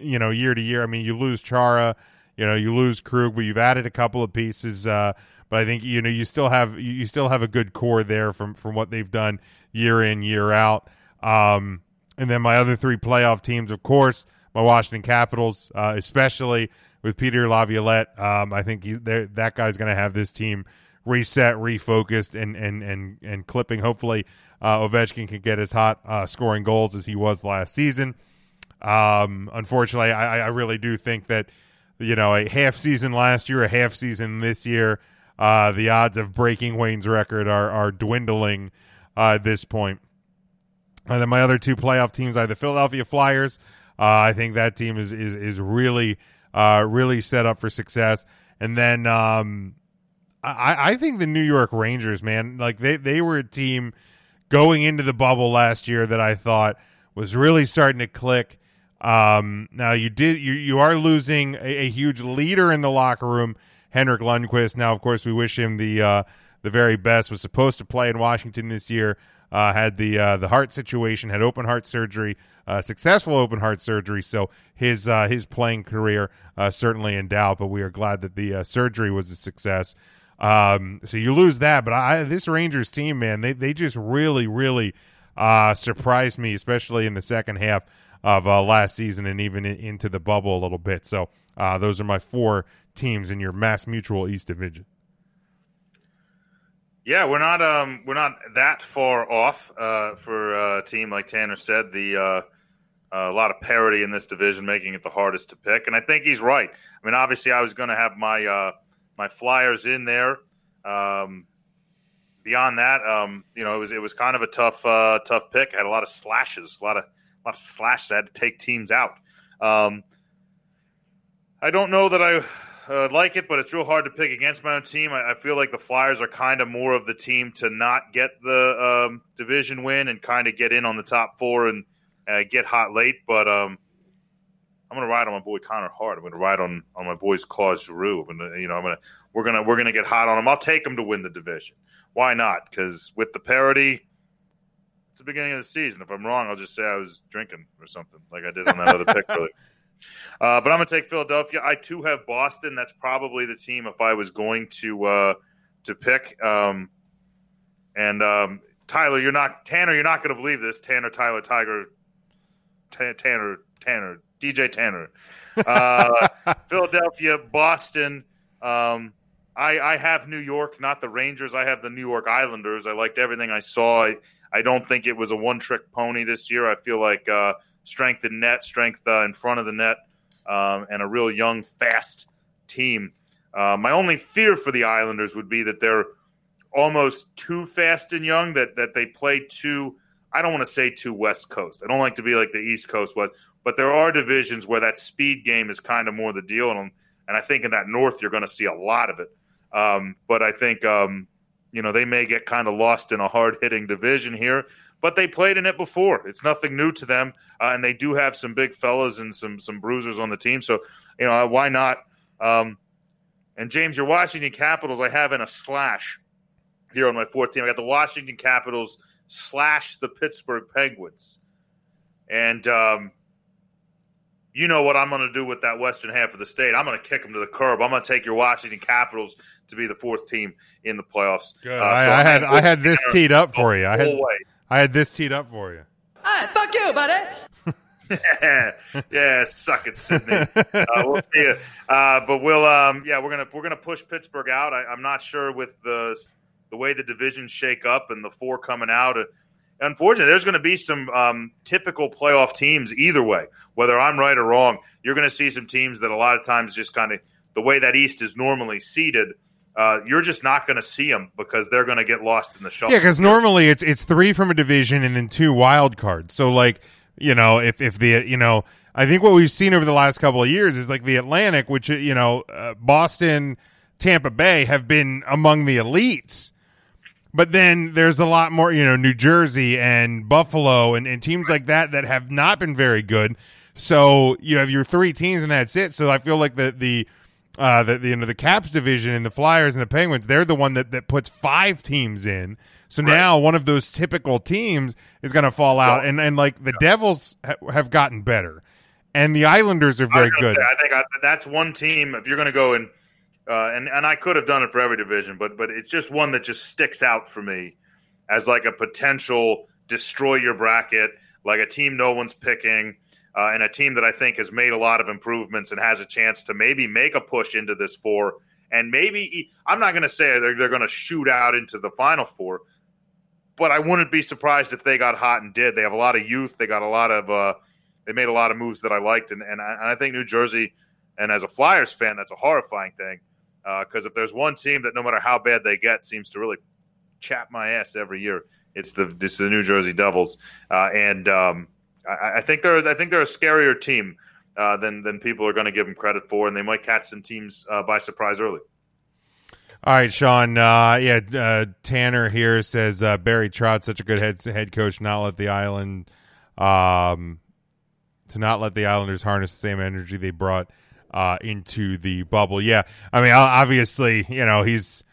A: you know year to year. I mean, you lose Chara, you know you lose Krug, but you've added a couple of pieces. Uh, but I think you know you still have you still have a good core there from from what they've done year in year out. Um, and then my other three playoff teams, of course, my Washington Capitals, uh, especially with Peter Laviolette. Um, I think there. That guy's going to have this team reset, refocused, and and and and clipping. Hopefully, uh, Ovechkin can get as hot uh, scoring goals as he was last season. Um, unfortunately, I, I really do think that you know a half season last year, a half season this year, uh, the odds of breaking Wayne's record are are dwindling uh, at this point. And then my other two playoff teams are the Philadelphia Flyers. Uh, I think that team is is is really uh, really set up for success. And then um, I, I think the New York Rangers, man, like they they were a team going into the bubble last year that I thought was really starting to click. Um, now you did you you are losing a, a, huge leader in the locker room, Henrik Lundqvist. Now, of course, we wish him the uh, the very best. Was supposed to play in Washington this year. Uh, had the uh, the heart situation, had open heart surgery, uh, successful open heart surgery. So his uh, his playing career uh, certainly in doubt. But we are glad that the surgery was a success. Um, so you lose that, but I, this Rangers team, man, they they just really really surprised me, especially in the second half of last season and even in, into the bubble a little bit. So those are my four teams in your Mass Mutual East Division.
H: Yeah, we're not um we're not that far off uh, for a team like Tanner said. The uh, a lot of parity in this division, making it the hardest to pick, and I think he's right. I mean, obviously, I was going to have my uh, my Flyers in there. Um, beyond that, um, you know, it was it was kind of a tough uh, tough pick. Had a lot of slashes, a lot of a lot of slashes. I had to take teams out. Um, I don't know that I uh, like it, but it's real hard to pick against my own team. I, I feel like the Flyers are kind of more of the team to not get the um, division win and kind of get in on the top four and uh, get hot late. But um, I'm going to ride on my boy Carter Hart. I'm going to ride on on my boys Claude Giroux. I'm gonna, you know, I'm going to we're gonna we're gonna get hot on them. I'll take them to win the division. Why not? Because with the parity. It's the beginning of the season. If I'm wrong, I'll just say I was drinking or something, like I did on that other pick earlier. Uh, but I'm going to take Philadelphia. I too have Boston. That's probably the team if I was going to uh, to pick. Um, and um, Tyler, you're not Tanner. You're not going to believe this. Tanner, Tyler, Tiger, T- Tanner, Tanner, DJ Tanner, uh, Philadelphia, Boston. Um, I, I have New York, not the Rangers. I have the New York Islanders. I liked everything I saw. I, I don't think it was a one trick pony this year. I feel like uh, strength in net, strength uh, in front of the net, um, and a real young, fast team. Uh, my only fear for the Islanders would be that they're almost too fast and young, that, that they play too, I don't want to say too West Coast. I don't like to be like the East Coast was, but there are divisions where that speed game is kind of more the deal. And, and I think in that North, you're going to see a lot of it. Um, but I think, um, you know, they may get kind of lost in a hard hitting division here but they played in it before. It's nothing new to them, uh, and they do have some big fellas and some some bruisers on the team. So you know why not? Um, and James, your Washington Capitals, I have in a slash here on my fourth team. I got the Washington Capitals slash the Pittsburgh Penguins, and um, you know what I'm going to do with that western half of the state. I'm going to kick them to the curb. I'm going to take your Washington Capitals to be the fourth team in the playoffs.
A: Good. Uh, I, so I had I had this teed up for you. I had way. I had this teed up for you.
K: Hey, fuck you, buddy.
H: yeah, yeah, suck it, Sidney. Uh, we'll see you. Uh, but we'll, um, yeah, we're gonna we're gonna push Pittsburgh out. I, am not sure with the the way the divisions shake up and the four coming out. Uh, unfortunately, there's going to be some um, typical playoff teams either way. Whether I'm right or wrong, you're going to see some teams that a lot of times just kind of the way that East is normally seeded uh, you're just not going to see them because they're going to get lost in the shuffle.
A: Yeah, because normally it's it's three from a division and then two wild cards. So like you know, if if the you know, I think what we've seen over the last couple of years is like the Atlantic, which you know, uh, Boston, Tampa Bay have been among the elites. But then there's a lot more, you know, New Jersey and Buffalo and, and teams like that that have not been very good. So you have your three teams and that's it. So I feel like the the uh the, the you know the Caps division and the Flyers and the Penguins, they're the one that, that puts five teams in. So right. now one of those typical teams is going to fall Let's out, go. and and like the yeah. Devils ha- have gotten better, and the Islanders are very good.
H: Say, I think I, that's one team. If you're going to go and uh, and and I could have done it for every division, but but it's just one that just sticks out for me as like a potential destroy your bracket, like a team no one's picking, uh, and a team that I think has made a lot of improvements and has a chance to maybe make a push into this four, and maybe I'm not going to say they're they're going to shoot out into the final four, but I wouldn't be surprised if they got hot and did. They have a lot of youth. They got a lot of. Uh, they made a lot of moves that I liked, and and I, and I think New Jersey. And as a Flyers fan, that's a horrifying thing because uh, if there's one team that no matter how bad they get seems to really chap my ass every year, it's the it's the New Jersey Devils, uh, and um, I, I, think they're I think they're a scarier team uh, than than people are going to give them credit for, and they might catch some teams uh, by surprise early.
A: All right, Sean. Uh, yeah, uh, Tanner here says Barry Trotz such a good head head coach. Not let the island, um, to not let the Islanders harness the same energy they brought uh, into the bubble. Yeah, I mean, obviously, you know, he's,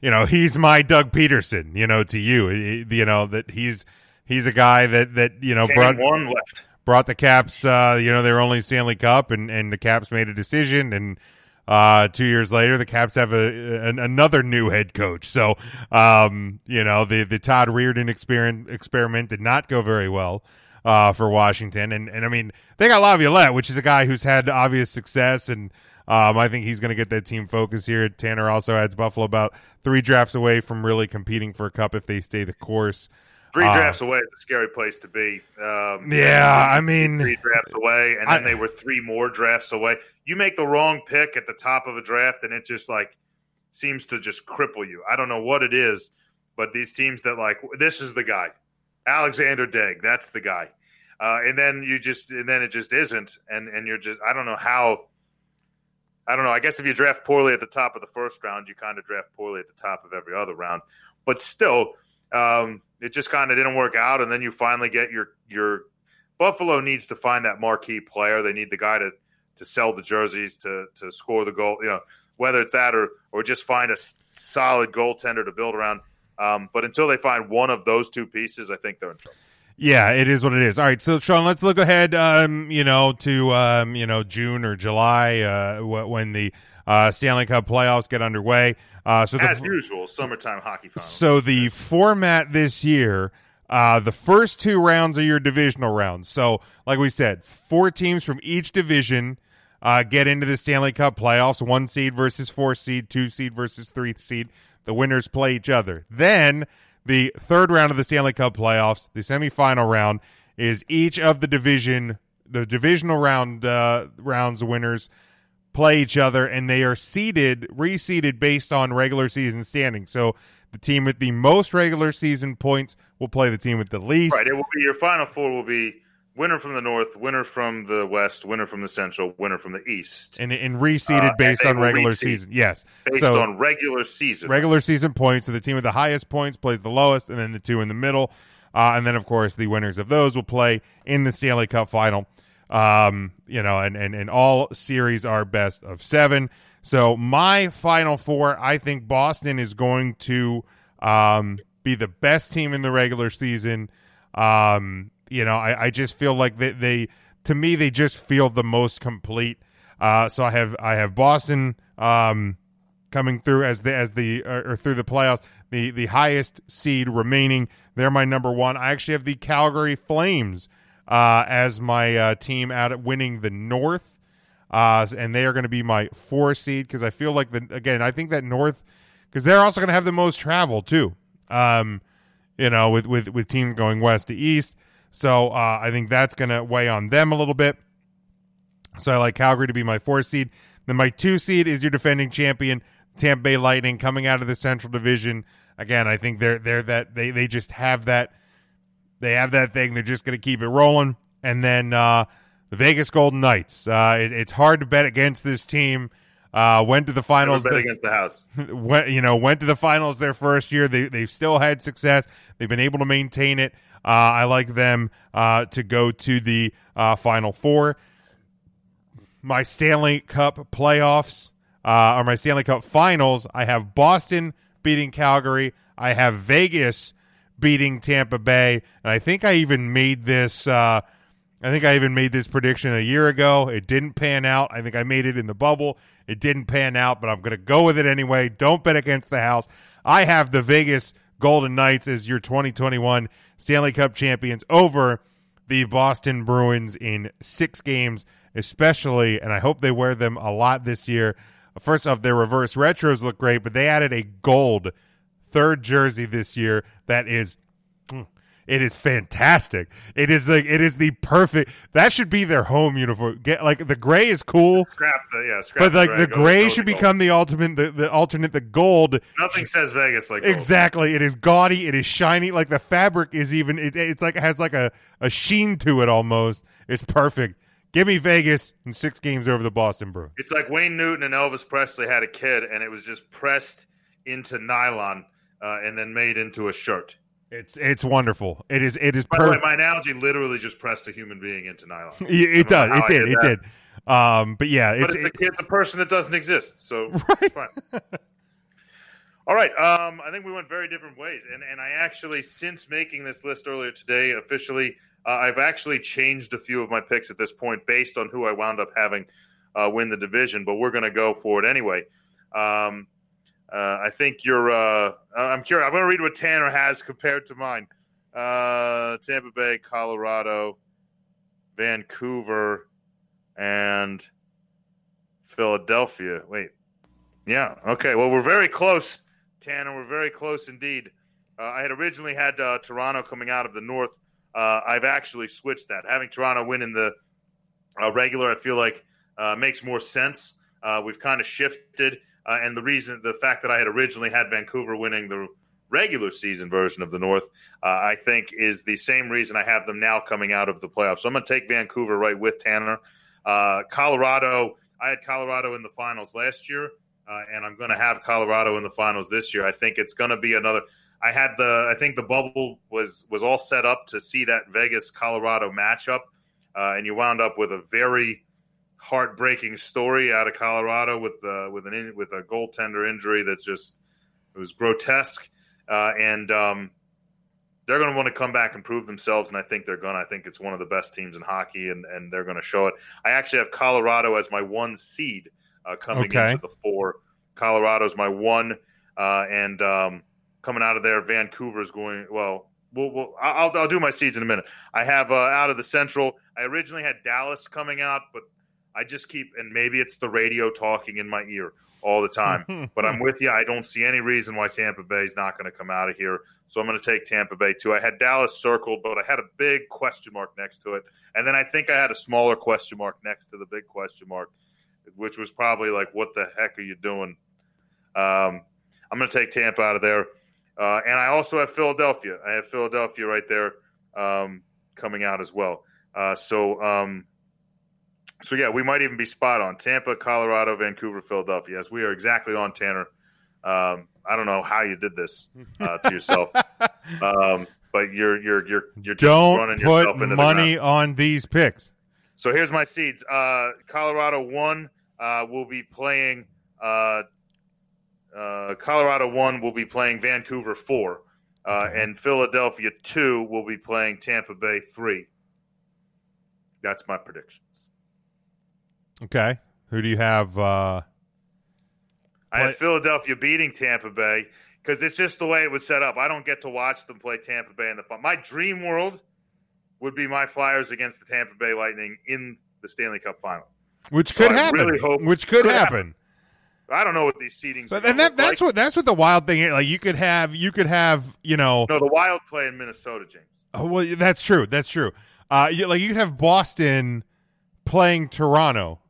A: you know, he's my Doug Pederson. You know, to you, you know that he's he's a guy that that you know
H: brought one left.
A: Brought the Caps, uh, you know, they were only Stanley Cup, and, and the Caps made a decision, and uh, two years later, the Caps have a, an, another new head coach. So, um, you know, the the Todd Reirden experiment experiment did not go very well uh, for Washington. And and I mean, they got Laviolette, which is a guy who's had obvious success, and um, I think he's going to get that team focus here. Tanner also adds Buffalo about three drafts away from really competing for a cup if they stay the course.
H: Three uh, drafts away is a scary place to be. Um,
A: yeah, I mean,
H: three drafts away, and then I, they were three more drafts away. You make the wrong pick at the top of a draft, and it just like seems to just cripple you. I don't know what it is, but these teams that like this is the guy. Alexander Daigle, that's the guy. Uh, and then you just and then it just isn't, and and you're just I don't know how. I don't know. I guess if you draft poorly at the top of the first round, you kind of draft poorly at the top of every other round. But still, um, it just kind of didn't work out. And then you finally get your your Buffalo needs to find that marquee player. They need the guy to to sell the jerseys, to to score the goal. You know, whether it's that or or just find a solid goaltender to build around. Um, but until they find one of those two pieces, I think they're in trouble.
A: Yeah, it is what it is. All right, so Sean, let's look ahead. Um, you know, to um, you know June or July, uh, when the uh, Stanley Cup playoffs get underway. Uh, so
H: as usual, summertime hockey finals.
A: So the format this year, uh, the first two rounds are your divisional rounds. So, like we said, four teams from each division uh, get into the Stanley Cup playoffs. One seed versus four seed, two seed versus three seed. The winners play each other. Then the third round of the Stanley Cup playoffs, the semifinal round, is each of the division, the divisional round uh, rounds winners play each other, and they are seeded, reseeded based on regular season standing. So the team with the most regular season points will play the team with the least.
H: Right. It will be your final four will be winner from the north, winner from the west, winner from the central, winner from the east,
A: and and reseeded uh, based on regular season. Yes,
H: based so, on regular season.
A: Regular season points. So the team with the highest points plays the lowest, and then the two in the middle, uh, and then of course the winners of those will play in the Stanley Cup final. Um, you know, and and and all series are best of seven. So my final four, I think Boston is going to um, be the best team in the regular season. Um, you know, I, I just feel like they, they to me they just feel the most complete. Uh, so I have I have Boston um, coming through as the as the or, through the playoffs, the the highest seed remaining. They're my number one. I actually have the Calgary Flames uh, as my uh, team out at winning the North, uh, and they are going to be my four seed because I feel like the again I think that North because they're also going to have the most travel too. Um, you know, with with with teams going west to east. So uh, I think that's going to weigh on them a little bit. So I like Calgary to be my four seed. Then my two seed is your defending champion, Tampa Bay Lightning, coming out of the Central Division. Again, I think they're they're that they they just have that they have that thing. They're just going to keep it rolling. and then uh, the Vegas Golden Knights. Uh, it, it's hard to bet against this team. Uh, went to the finals.
H: bet
A: the-
H: against the house.
A: went, you know, went to the finals their first year. They they've still had success. They've been able to maintain it. Uh, I like them uh, to go to the uh, final four. My Stanley Cup playoffs uh, or my Stanley Cup finals. I have Boston beating Calgary. I have Vegas beating Tampa Bay, and I think I even made this. Uh, I think I even made this prediction a year ago. It didn't pan out. I think I made it in the bubble. It didn't pan out, but I'm going to go with it anyway. Don't bet against the house. I have the Vegas Golden Knights as your 2021 Stanley Cup champions over the Boston Bruins in six games, especially, and I hope they wear them a lot this year. First off, their reverse retros look great, but they added a gold third jersey this year that is mm, it is fantastic. It is the it is the perfect. That should be their home uniform. Get like the gray is cool,
H: Scrap the yeah. Scrap
A: but like the
H: go-
A: gray should
H: gold.
A: become the ultimate. The, the alternate, the gold.
H: Nothing says Vegas like gold.
A: Exactly. It is gaudy. It is shiny. Like the fabric is even. It, it's like it has like a a sheen to it almost. It's perfect. Give me Vegas in six games over the Boston Bruins.
H: It's like Wayne Newton and Elvis Presley had a kid, and it was just pressed into nylon uh, and then made into a shirt.
A: It's it's wonderful. It is it is
H: By the way, my analogy literally just pressed a human being into nylon.
A: It does. It
H: I
A: did. It did. Um, but yeah,
H: But
A: it's
H: it's, a kid's a person that doesn't exist, so it's fine. All right. Um, I think we went very different ways, and and I actually, since making this list earlier today, officially, uh, I've actually changed a few of my picks at this point based on who I wound up having uh, win the division. But we're going to go for it anyway. Um, uh, I think you're. Uh, I'm curious. I'm going to read what Tanner has compared to mine. Uh, Tampa Bay, Colorado, Vancouver, and Philadelphia. Wait. Yeah. Okay. Well, we're very close, Tanner. We're very close indeed. Uh, I had originally had uh, Toronto coming out of the North. Uh, I've actually switched that. Having Toronto win in the regular, I feel like makes more sense. We've kind of shifted, uh, and the reason, the fact that I had originally had Vancouver winning the regular season version of the North, uh, I think is the same reason I have them now coming out of the playoffs. So I'm going to take Vancouver right with Tanner. Uh, Colorado, I had Colorado in the finals last year, uh, and I'm going to have Colorado in the finals this year. I think it's going to be another. I had the. I think the bubble was was all set up to see that Vegas Colorado matchup, uh, and you wound up with a very heartbreaking story out of Colorado with uh, with an in, with a goaltender injury that's just it was grotesque, uh, and um, they're going to want to come back and prove themselves, and I think they're going. to I think it's one of the best teams in hockey, and and they're going to show it. I actually have Colorado as my one seed uh, coming
A: Okay.
H: into the four. Colorado's my one, uh, and um, coming out of there, Vancouver's going well. We'll, we'll I'll, I'll do my seeds in a minute. I have uh, out of the Central. I originally had Dallas coming out, but I just keep and maybe it's the radio talking in my ear all the time. but I'm with you. I don't see any reason why Tampa Bay is not going to come out of here. So I'm going to take Tampa Bay too. I had Dallas circled, but I had a big question mark next to it, and then I think I had a smaller question mark next to the big question mark, which was probably like, "What the heck are you doing?" Um, I'm going to take Tampa out of there, uh, and I also have Philadelphia. I have Philadelphia right there um, coming out as well. Uh, so, um, so yeah, we might even be spot on. Tampa, Colorado, Vancouver, Philadelphia. Yes, we are exactly on Tanner. Um, I don't know how you did this uh, to yourself, um, but you're you're you're you're just
A: Don't
H: running yourself
A: put
H: into the
A: money on these picks.
H: So here's my seeds. Uh, Colorado one uh, will be playing. Uh, uh, Colorado one will be playing Vancouver four, uh, and Philadelphia two will be playing Tampa Bay three. That's my predictions.
A: Okay. Who do you have? Uh,
H: I have Philadelphia beating Tampa Bay because it's just the way it was set up. I don't get to watch them play Tampa Bay in the fun. My dream world would be my Flyers against the Tampa Bay Lightning in the Stanley Cup final.
A: which
H: So
A: could
H: I
A: happen.
H: really hope-
A: which could,
H: could
A: happen.
H: I don't know what these seedings.
A: But and that that's
H: like.
A: what that's what the wild thing is. Like you could have you could have you know
H: No, the Wild play in Minnesota, James.
A: Oh, well, that's true. That's true. Uh, you, like you could have Boston playing Toronto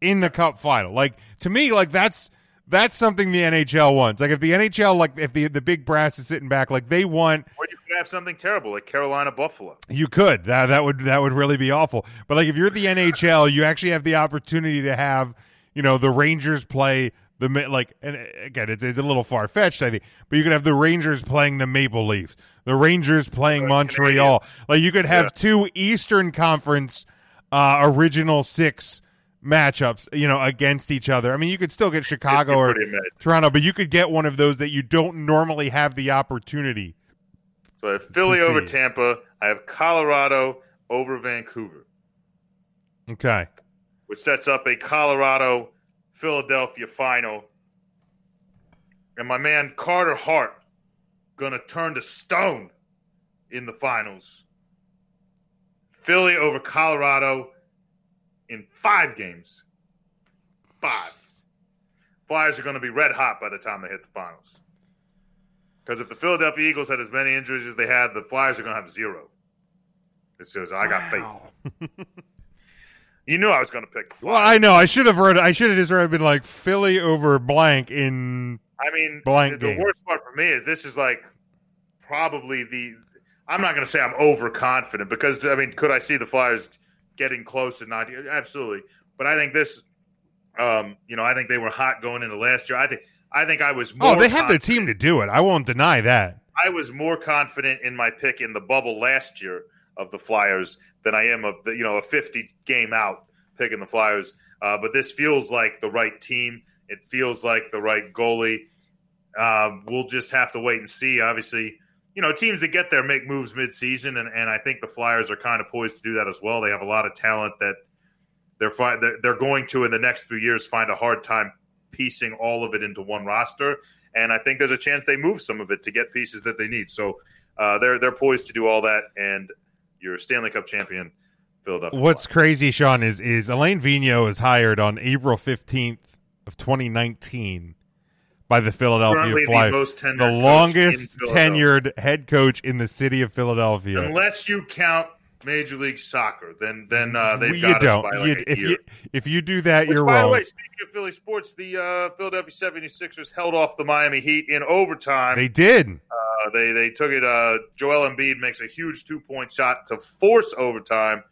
A: in the Cup final. Like to me, like that's that's something the NHL wants. Like if the NHL, like if the the big brass is sitting back, like they want.
H: Or you could have something terrible like Carolina Buffalo.
A: You could that that would that would really be awful. But like if you're the NHL, you actually have the opportunity to have you know the Rangers play the like and again it's, it's a little far fetched I think, but you could have the Rangers playing the Maple Leafs, the Rangers playing Montreal.
H: Canadiens.
A: Like you could have
H: Yeah.
A: two Eastern Conference uh, original six matchups, you know, against each other. I mean, you could still get Chicago or. Toronto, but you could get one of those that you don't normally have the opportunity.
H: So I have Philly over. Tampa. I have Colorado over Vancouver,
A: Okay.
H: which sets up a Colorado Philadelphia final. And my man Carter Hart gonna turn to stone in the finals. Philly over Colorado in five games. Five. Flyers are going to be red hot by the time they hit the finals. Because if the Philadelphia Eagles had as many injuries as they had, the Flyers are going to have zero. It says, I got faith. you knew I was going to pick the Flyers.
A: Well, I know. I should have heard. I should have just read been like Philly over blank in.
H: I mean,
A: Blank
H: the, the worst part for me is this is like probably the. I'm not going to say I'm overconfident because I mean, could I see the Flyers getting close and not? Absolutely, but I think this. Um, you know, I think they were hot going into last year. I think. I think I was more.
A: Oh, they have the team to do it. I won't deny that.
H: I was more confident in my pick in the bubble last year of the Flyers than I am of the you know a 50 game out picking the Flyers. Uh, but this feels like the right team. It feels like the right goalie. Um, we'll just have to wait and see. Obviously, you know teams that get there make moves midseason, and, and I think the Flyers are kind of poised to do that as well. They have a lot of talent that they're fi- they're going to in the next few years find a hard time piecing all of it into one roster. And I think there's a chance they move some of it to get pieces that they need. So uh, they're they're poised to do all that. And your Stanley Cup champion, Philadelphia.
A: What's crazy, Sean, is is Alain Vigneault is hired on April fifteenth of 2019 by the Philadelphia
H: Currently the
A: Flyers,
H: tenured
A: the longest tenured head coach in the city of Philadelphia.
H: Unless you count Major League Soccer, then then uh, they've
A: you
H: got
A: don't.
H: us by
A: You-
H: like a
A: if
H: year.
A: you if you do that,
H: Which,
A: you're
H: by the
A: wrong.
H: way, speaking of Philly sports, the uh, Philadelphia 76ers held off the Miami Heat in overtime.
A: they did.
H: Uh, they they took it. Uh, Joel Embiid makes a huge two point shot to force overtime,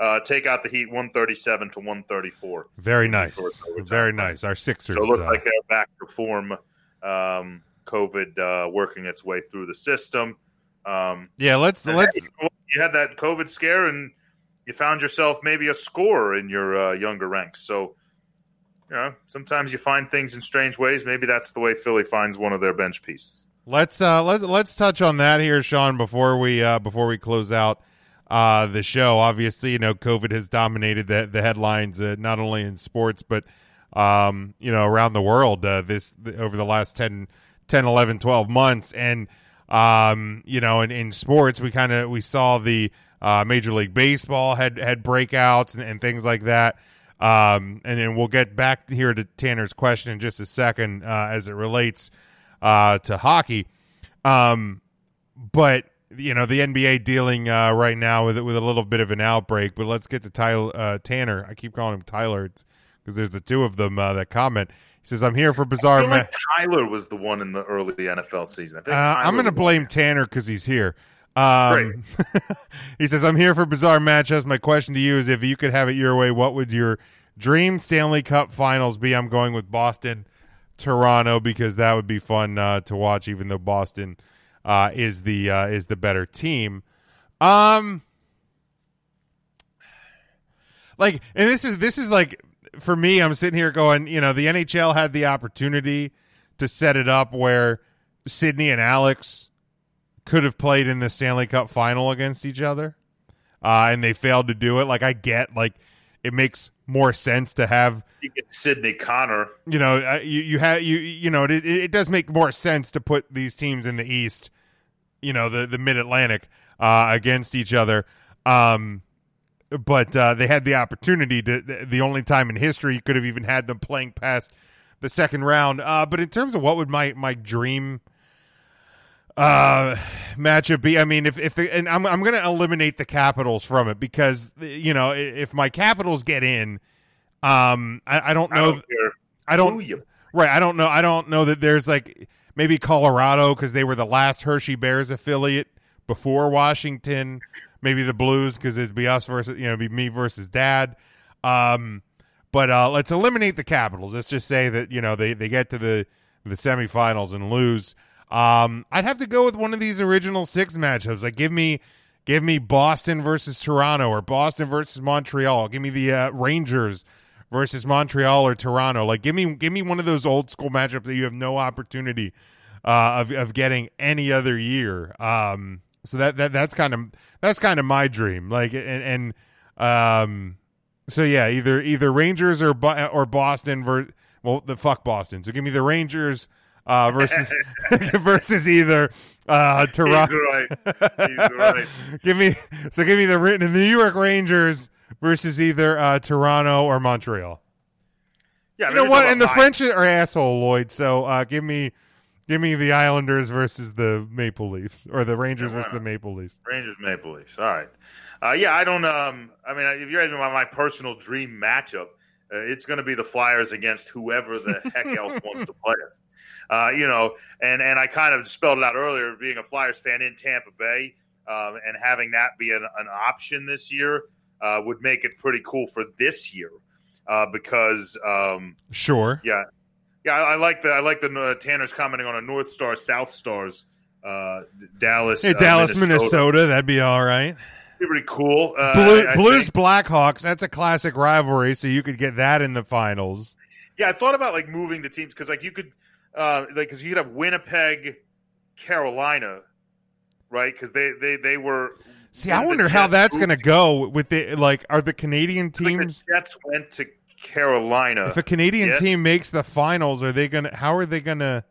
H: uh, take out the Heat one thirty seven to one thirty four.
A: Very nice. Very nice. Our Sixers.
H: So it looks
A: uh,
H: like they're back to form. Um, COVID uh, working its way through the system. Um,
A: yeah, let's let's
H: hey, you know what? you had that COVID scare and you found yourself maybe a scorer in your uh, younger ranks. So, you know, sometimes you find things in strange ways. Maybe that's the way Philly finds one of their bench pieces.
A: Let's uh let let's touch on that here, Sean, before we uh before we close out uh the show. Obviously, you know, COVID has dominated the the headlines uh, not only in sports but um you know around the world uh, this over the last 10 10 11 12 months and um you know in, in sports we kind of we saw the uh major league baseball had had breakouts and, and things like that um and then we'll get back here to Tanner's question in just a second uh as it relates uh, to hockey. Um, but you know the NBA dealing uh, right now with with a little bit of an outbreak. But let's get to Tyler uh, Tanner. I keep calling him Tyler because there's the two of them uh, that comment. He says, "I'm here for
H: I
A: bizarre." Ma-
H: like Tyler was the one in the early NFL season.
A: Uh, I'm going to blame Tanner because he's here. Um, he says, "I'm here for bizarre matchups. My question to you is, if you could have it your way, what would your dream Stanley Cup Finals be?" I'm going with Boston, Toronto because that would be fun uh, to watch, even though Boston uh, is the uh, is the better team. Um, like, and this is this is like for me. I'm sitting here going, you know, the NHL had the opportunity to set it up where Sidney and Alex could have played in the Stanley Cup final against each other, uh, and they failed to do it. Like, I get, like, it makes more sense to have
H: You get Sidney Connor.
A: you know, uh, you you have you you know, it, it does make more sense to put these teams in the East, you know, the the Mid Atlantic uh, against each other. Um, but uh, they had the opportunity to. The only time in history you could have even had them playing past the second round. Uh, but in terms of what would my my dream uh matchup be i mean if if the, and i'm i'm going to eliminate the capitals from it because you know if my capitals get in um i, I don't
H: I
A: know
H: don't care
A: I don't right. I don't know. I don't know that there's like maybe Colorado because they were the last Hershey Bears affiliate before Washington, maybe the Blues because it'd be us versus you know, be me versus Dad. Um, but uh, let's eliminate the Capitals. Let's just say that you know they they get to the the semifinals and lose. Um, I'd have to go with one of these original six matchups. Like give me give me Boston versus Toronto or Boston versus Montreal. Give me the uh, Rangers versus Montreal or Toronto. Like give me give me one of those old school matchups that you have no opportunity uh, of of getting any other year. Um, so that that that's kind of that's kind of my dream. Like and and um, so yeah, either either Rangers or or Boston ver- well the fuck Boston. So give me the Rangers uh, versus versus either uh, Toronto.
H: He's right. He's right.
A: give me so give me the the New York Rangers versus either uh, Toronto or Montreal.
H: Yeah,
A: you know what? And the
H: about
A: French are asshole, Lloyd. So uh, give me give me the Islanders versus the Maple Leafs, or the Rangers
H: Yeah,
A: versus the? Maple Leafs.
H: Rangers Maple Leafs. All right. Uh, yeah, I don't. Um, I mean, if you're asking about my personal dream matchup, it's going to be the Flyers against whoever the heck else wants to play us. Uh, you know, and and I kind of spelled it out earlier. Being a Flyers fan in Tampa Bay um, and having that be an, an option this year uh, would make it pretty cool for this year uh, because. Um,
A: Sure.
H: yeah, yeah, I, I like the I like the uh, Tanner's commenting on a North Star South Stars. Uh, Dallas,
A: Hey,
H: uh,
A: Dallas, Minnesota. that'd be all right.
H: Pretty cool. Uh,
A: Blue,
H: I- I
A: Blues,
H: think-
A: Blackhawks. That's a classic rivalry, so you could get that in the finals.
H: yeah, I thought about like moving the teams because like you could, uh, like because you could have Winnipeg, Carolina, right? Because they they they were.
A: See, I wonder how that's going to go with the like. Are the Canadian
H: I think
A: teams?
H: the Jets went to Carolina.
A: If a Canadian
H: Yes.
A: team makes the finals, are they going to? How are they going to?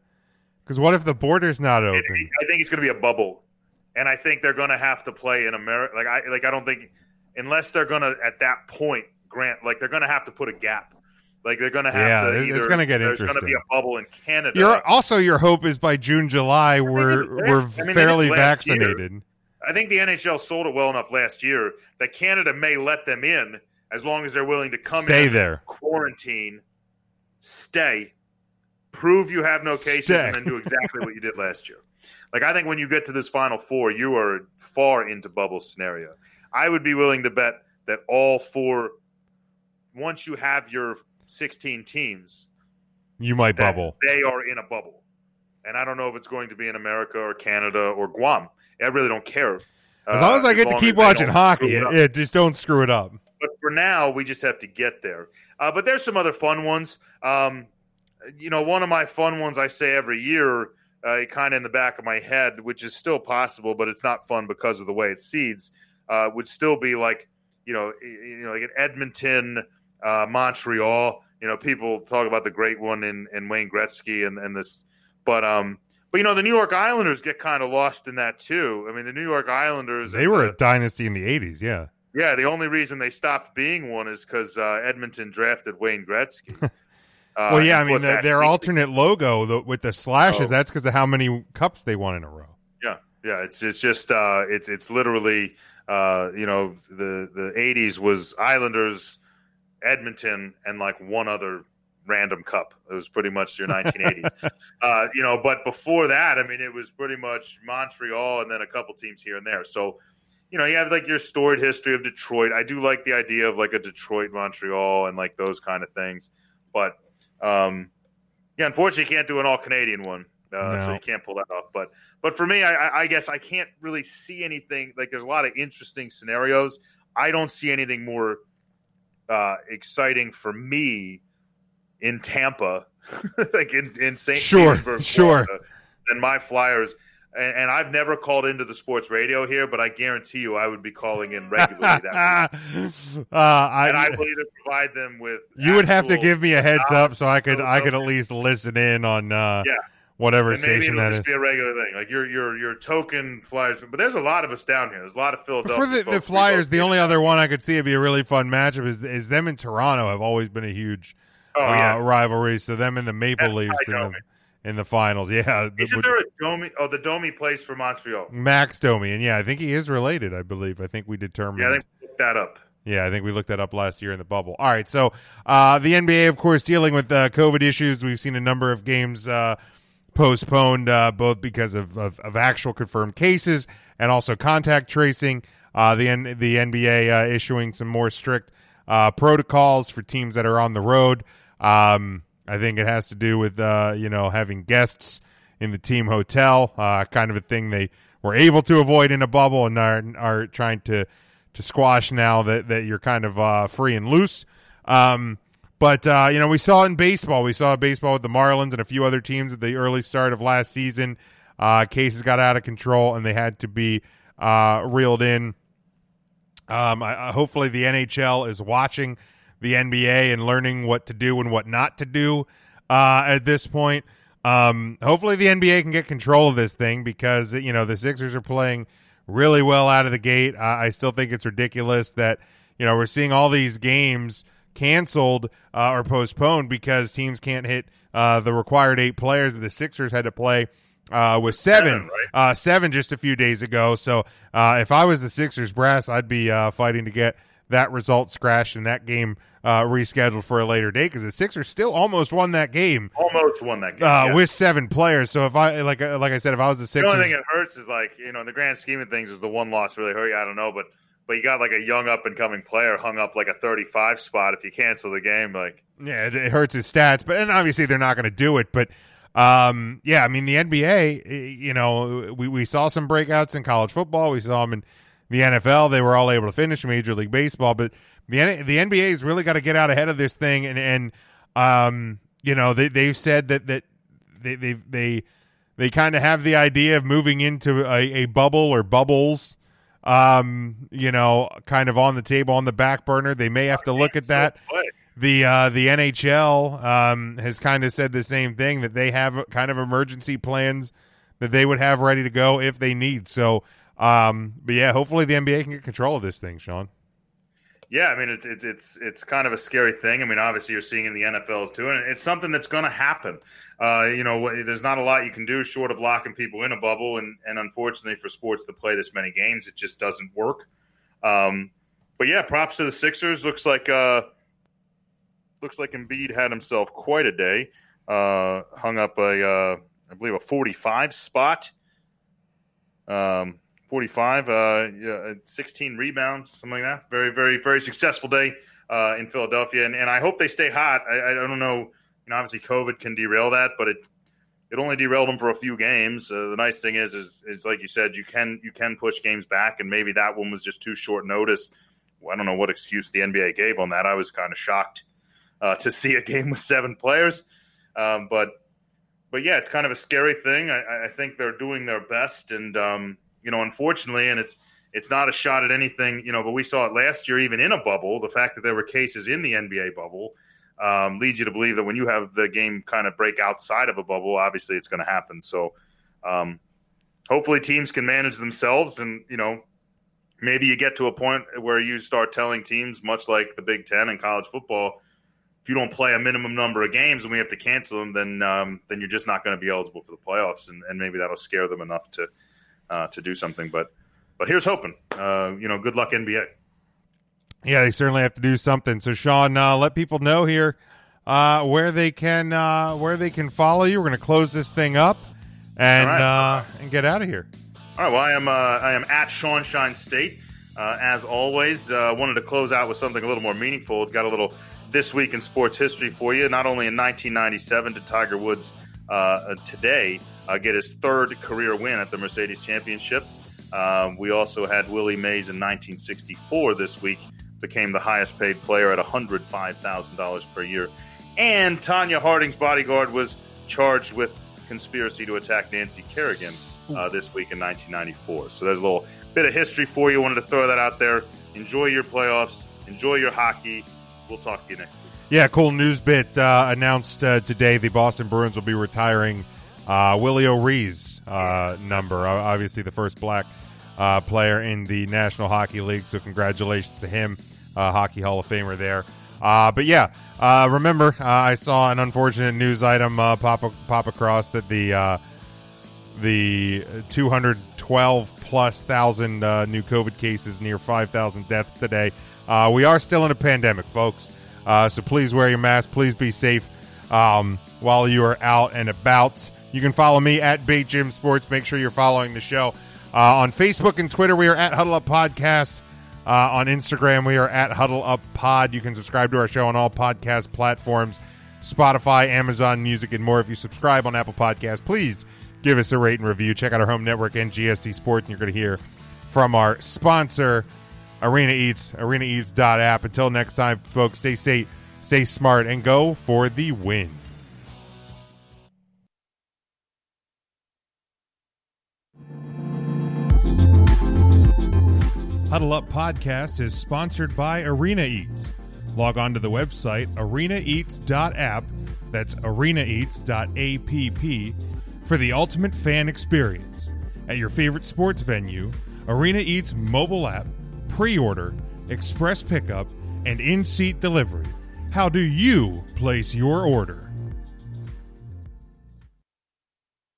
A: Because what if the border's not open?
H: I think it's going to be a bubble, and I think they're going to have to play in America. Like I like I don't think unless they're going to at that point grant like they're going to have to put a gap. Like they're going to have
A: Yeah,
H: to.
A: it's- it's gonna get
H: There's going to be a bubble in Canada.
A: Your also your hope is by June, July, we're we're
H: I mean,
A: fairly
H: last year.
A: vaccinated.
H: I think the NHL sold it well enough last year that Canada may let them in as long as they're willing to come
A: Stay
H: in,
A: there.
H: quarantine, stay, prove you have no cases,
A: Stay.
H: and then do exactly what you did last year. Like I think when you get to this Final Four, you are far into bubble scenario. I would be willing to bet that all four, once you have your 16 teams,
A: You might bubble.
H: They are in a bubble, and I don't know if it's going to be in America or Canada or Guam. I really don't care.
A: As long as I get to keep watching hockey,
H: it
A: yeah, just don't screw it up.
H: But for now, we just have to get there. Uh, but there's some other fun ones. Um, you know, one of my fun ones I say every year, uh, kind of in the back of my head, which is still possible, but it's not fun because of the way it seeds. Uh, would still be like, you know, you know, like in Edmonton, uh, Montreal. You know, people talk about the great one in, in Wayne Gretzky and, and this, but um, but you know, the New York Islanders get kind of lost in that too. I mean, the New York Islanders
A: They were
H: the-
A: a dynasty in the '80s. Yeah.
H: yeah, the only reason they stopped being one is because uh, Edmonton drafted Wayne Gretzky. Uh,
A: well, yeah. I mean, the, their alternate logo the, with the slashes.
H: Oh.
A: That's because of how many cups they won in a row.
H: Yeah, yeah. It's it's just uh, it's it's literally uh, you know the the '80s was Islanders, Edmonton, and like one other random cup. It was pretty much your 1980s. uh, you know, but before that, I mean, it was pretty much Montreal and then a couple teams here and there. So. You know, you have like your storied history of Detroit. I do like the idea of like a Detroit, Montreal, and like those kind of things. But um, yeah, unfortunately, you can't do an all Canadian one, uh, so you can't pull that off. But but for me, I, I- I guess I can't really see anything. Like, there's a lot of interesting scenarios. I don't see anything more uh, exciting for me in Tampa, like in in St.
A: Sure,
H: Petersburg,
A: sure.
H: Florida, than my Flyers. And, and I've never called into the sports radio here, but I guarantee you, I would be calling in regularly. that week.
A: uh, I,
H: and I will either provide them with.
A: you would have to give me a heads up so I could I could at least listen in on uh,
H: Yeah.
A: whatever
H: and maybe
A: station
H: it'll
A: that
H: just
A: is.
H: be a regular thing. Like your your your token Flyers, but there's a lot of us down here. There's a lot of Philadelphia.
A: For the, the Flyers, the only other one I could see would be a really fun matchup is is them in Toronto have always been a huge
H: Oh,
A: uh,
H: yeah.
A: rivalry. So them and the Maple
H: That's
A: Leafs in the. In the finals. Yeah,
H: Isn't there a Domi? Oh, the Domi plays for Montreal.
A: Max Domi, and yeah, I think he is related. I believe. I think we determined.
H: Yeah, they looked that up.
A: Yeah, I think we looked that up last year in the bubble. All right, so uh, the NBA, of course, dealing with uh, COVID issues. We've seen a number of games uh, postponed uh, both because of, of, of actual confirmed cases and also contact tracing. Uh, the N- the NBA uh, issuing some more strict uh, protocols for teams that are on the road. Um, I think it has to do with uh, you know having guests in the team hotel, uh, kind of a thing they were able to avoid in a bubble and are, are trying to to squash now that, that you're kind of uh, free and loose. Um, but uh, you know, we saw it in baseball. We saw baseball with the Marlins and a few other teams at the early start of last season. Uh, cases got out of control and they had to be uh, reeled in. Um, I, hopefully, the NHL is watching the NBA and learning what to do and what not to do uh, at this point. Um, hopefully, the NBA can get control of this thing because you know the Sixers are playing really well out of the gate. Uh, I still think it's ridiculous that you know we're seeing all these games canceled uh, or postponed because teams can't hit uh, the required eight players. The Sixers had to play uh, with seven, seven, right? uh, seven just a few days ago. So uh, if I was the Sixers brass, I'd be uh, fighting to get that result scratched and that game uh, rescheduled for a later date because the Sixers still almost won that game.
H: Almost won that game
A: uh, yes. with seven players. So if I like like I said, if I was the Sixers,
H: the only thing that hurts is like you know in the grand scheme of things is the one loss really hurt you. I don't know, but but you got like a young up and coming player hung up like a 35 spot if you cancel the game like
A: yeah it, it hurts his stats but and obviously they're not going to do it but um, yeah i mean the nba you know we, we saw some breakouts in college football we saw them in the nfl they were all able to finish major league baseball but the, the nba has really got to get out ahead of this thing and and um, you know they, they've said that that they they they, they kind of have the idea of moving into a, a bubble or bubbles um, you know, kind of on the table on the back burner. They may have to look at that. The uh, the NHL um, has kind of said the same thing that they have kind of emergency plans that they would have ready to go if they need. So, um, but yeah, hopefully the NBA can get control of this thing, Sean.
H: Yeah, I mean it's it's it's it's kind of a scary thing. I mean, obviously you're seeing in the NFLs too, and it's something that's going to happen. Uh, you know, there's not a lot you can do short of locking people in a bubble, and and unfortunately for sports to play this many games, it just doesn't work. Um, but yeah, props to the Sixers. Looks like uh, looks like Embiid had himself quite a day. Uh, hung up a uh, I believe a 45 spot. Um, 45, uh, 16 rebounds, something like that. Very, very, very successful day uh, in Philadelphia, and, and I hope they stay hot. I, I don't know, you know, obviously COVID can derail that, but it it only derailed them for a few games. Uh, the nice thing is, is, is like you said, you can you can push games back, and maybe that one was just too short notice. I don't know what excuse the NBA gave on that. I was kind of shocked uh, to see a game with seven players, um, but but yeah, it's kind of a scary thing. I, I think they're doing their best, and um, you know, unfortunately, and it's it's not a shot at anything, you know, but we saw it last year, even in a bubble. The fact that there were cases in the NBA bubble um, leads you to believe that when you have the game kind of break outside of a bubble, obviously it's going to happen. So, um, hopefully, teams can manage themselves, and you know, maybe you get to a point where you start telling teams, much like the Big Ten and college football, if you don't play a minimum number of games and we have to cancel them, then um, then you're just not going to be eligible for the playoffs, and, and maybe that'll scare them enough to uh, to do something. But but here's hoping. Uh, you know, good luck NBA.
A: Yeah, they certainly have to do something. So Sean, uh, let people know here uh, where they can uh, where they can follow you. We're going to close this thing up and right. uh, and get out of here.
H: All right. Well, I am uh, I am at Sean Shine State. Uh, as always, uh, wanted to close out with something a little more meaningful. Got a little this week in sports history for you. Not only in 1997 to Tiger Woods uh, today uh, get his third career win at the Mercedes Championship. Um, we also had Willie Mays in 1964 this week, became the highest paid player at $105,000 per year. And Tonya Harding's bodyguard was charged with conspiracy to attack Nancy Kerrigan uh, this week in 1994. So there's a little bit of history for you. Wanted to throw that out there. Enjoy your playoffs. Enjoy your hockey. We'll talk to you next week.
A: Yeah, cool news bit uh, announced uh, today. The Boston Bruins will be retiring uh, Willie O'Ree's uh, number. obviously, the first black uh, player in the National Hockey League. So, congratulations to him, uh, Hockey Hall of Famer there. but yeah, remember, I saw an unfortunate news item pop pop across that the the 212 plus thousand new COVID cases, near 5,000 deaths today. we are still in a pandemic, folks. Uh, so please wear your mask. Please be safe um, while you are out and about. You can follow me at Bait Jim Sports. Make sure you're following the show. Uh, on Facebook and Twitter, we are at Huddle Up Podcast. Uh, on Instagram, we are at Huddle Up Pod. You can subscribe to our show on all podcast platforms Spotify, Amazon Music, and more. If you subscribe on Apple Podcasts, please give us a rate and review. Check out our home network, NGSC Sports, and you're going to hear from our sponsor, Arena Eats, arenaeats.app. Until next time, folks, stay safe, stay smart, and go for the win. Huddle Up Podcast is sponsored by Arena Eats. Log on to the website arenaeats.app, that's arenaeats.app, for the ultimate fan experience. At your favorite sports venue, Arena Eats mobile app, pre order, express pickup, and in seat delivery. How do you place your order?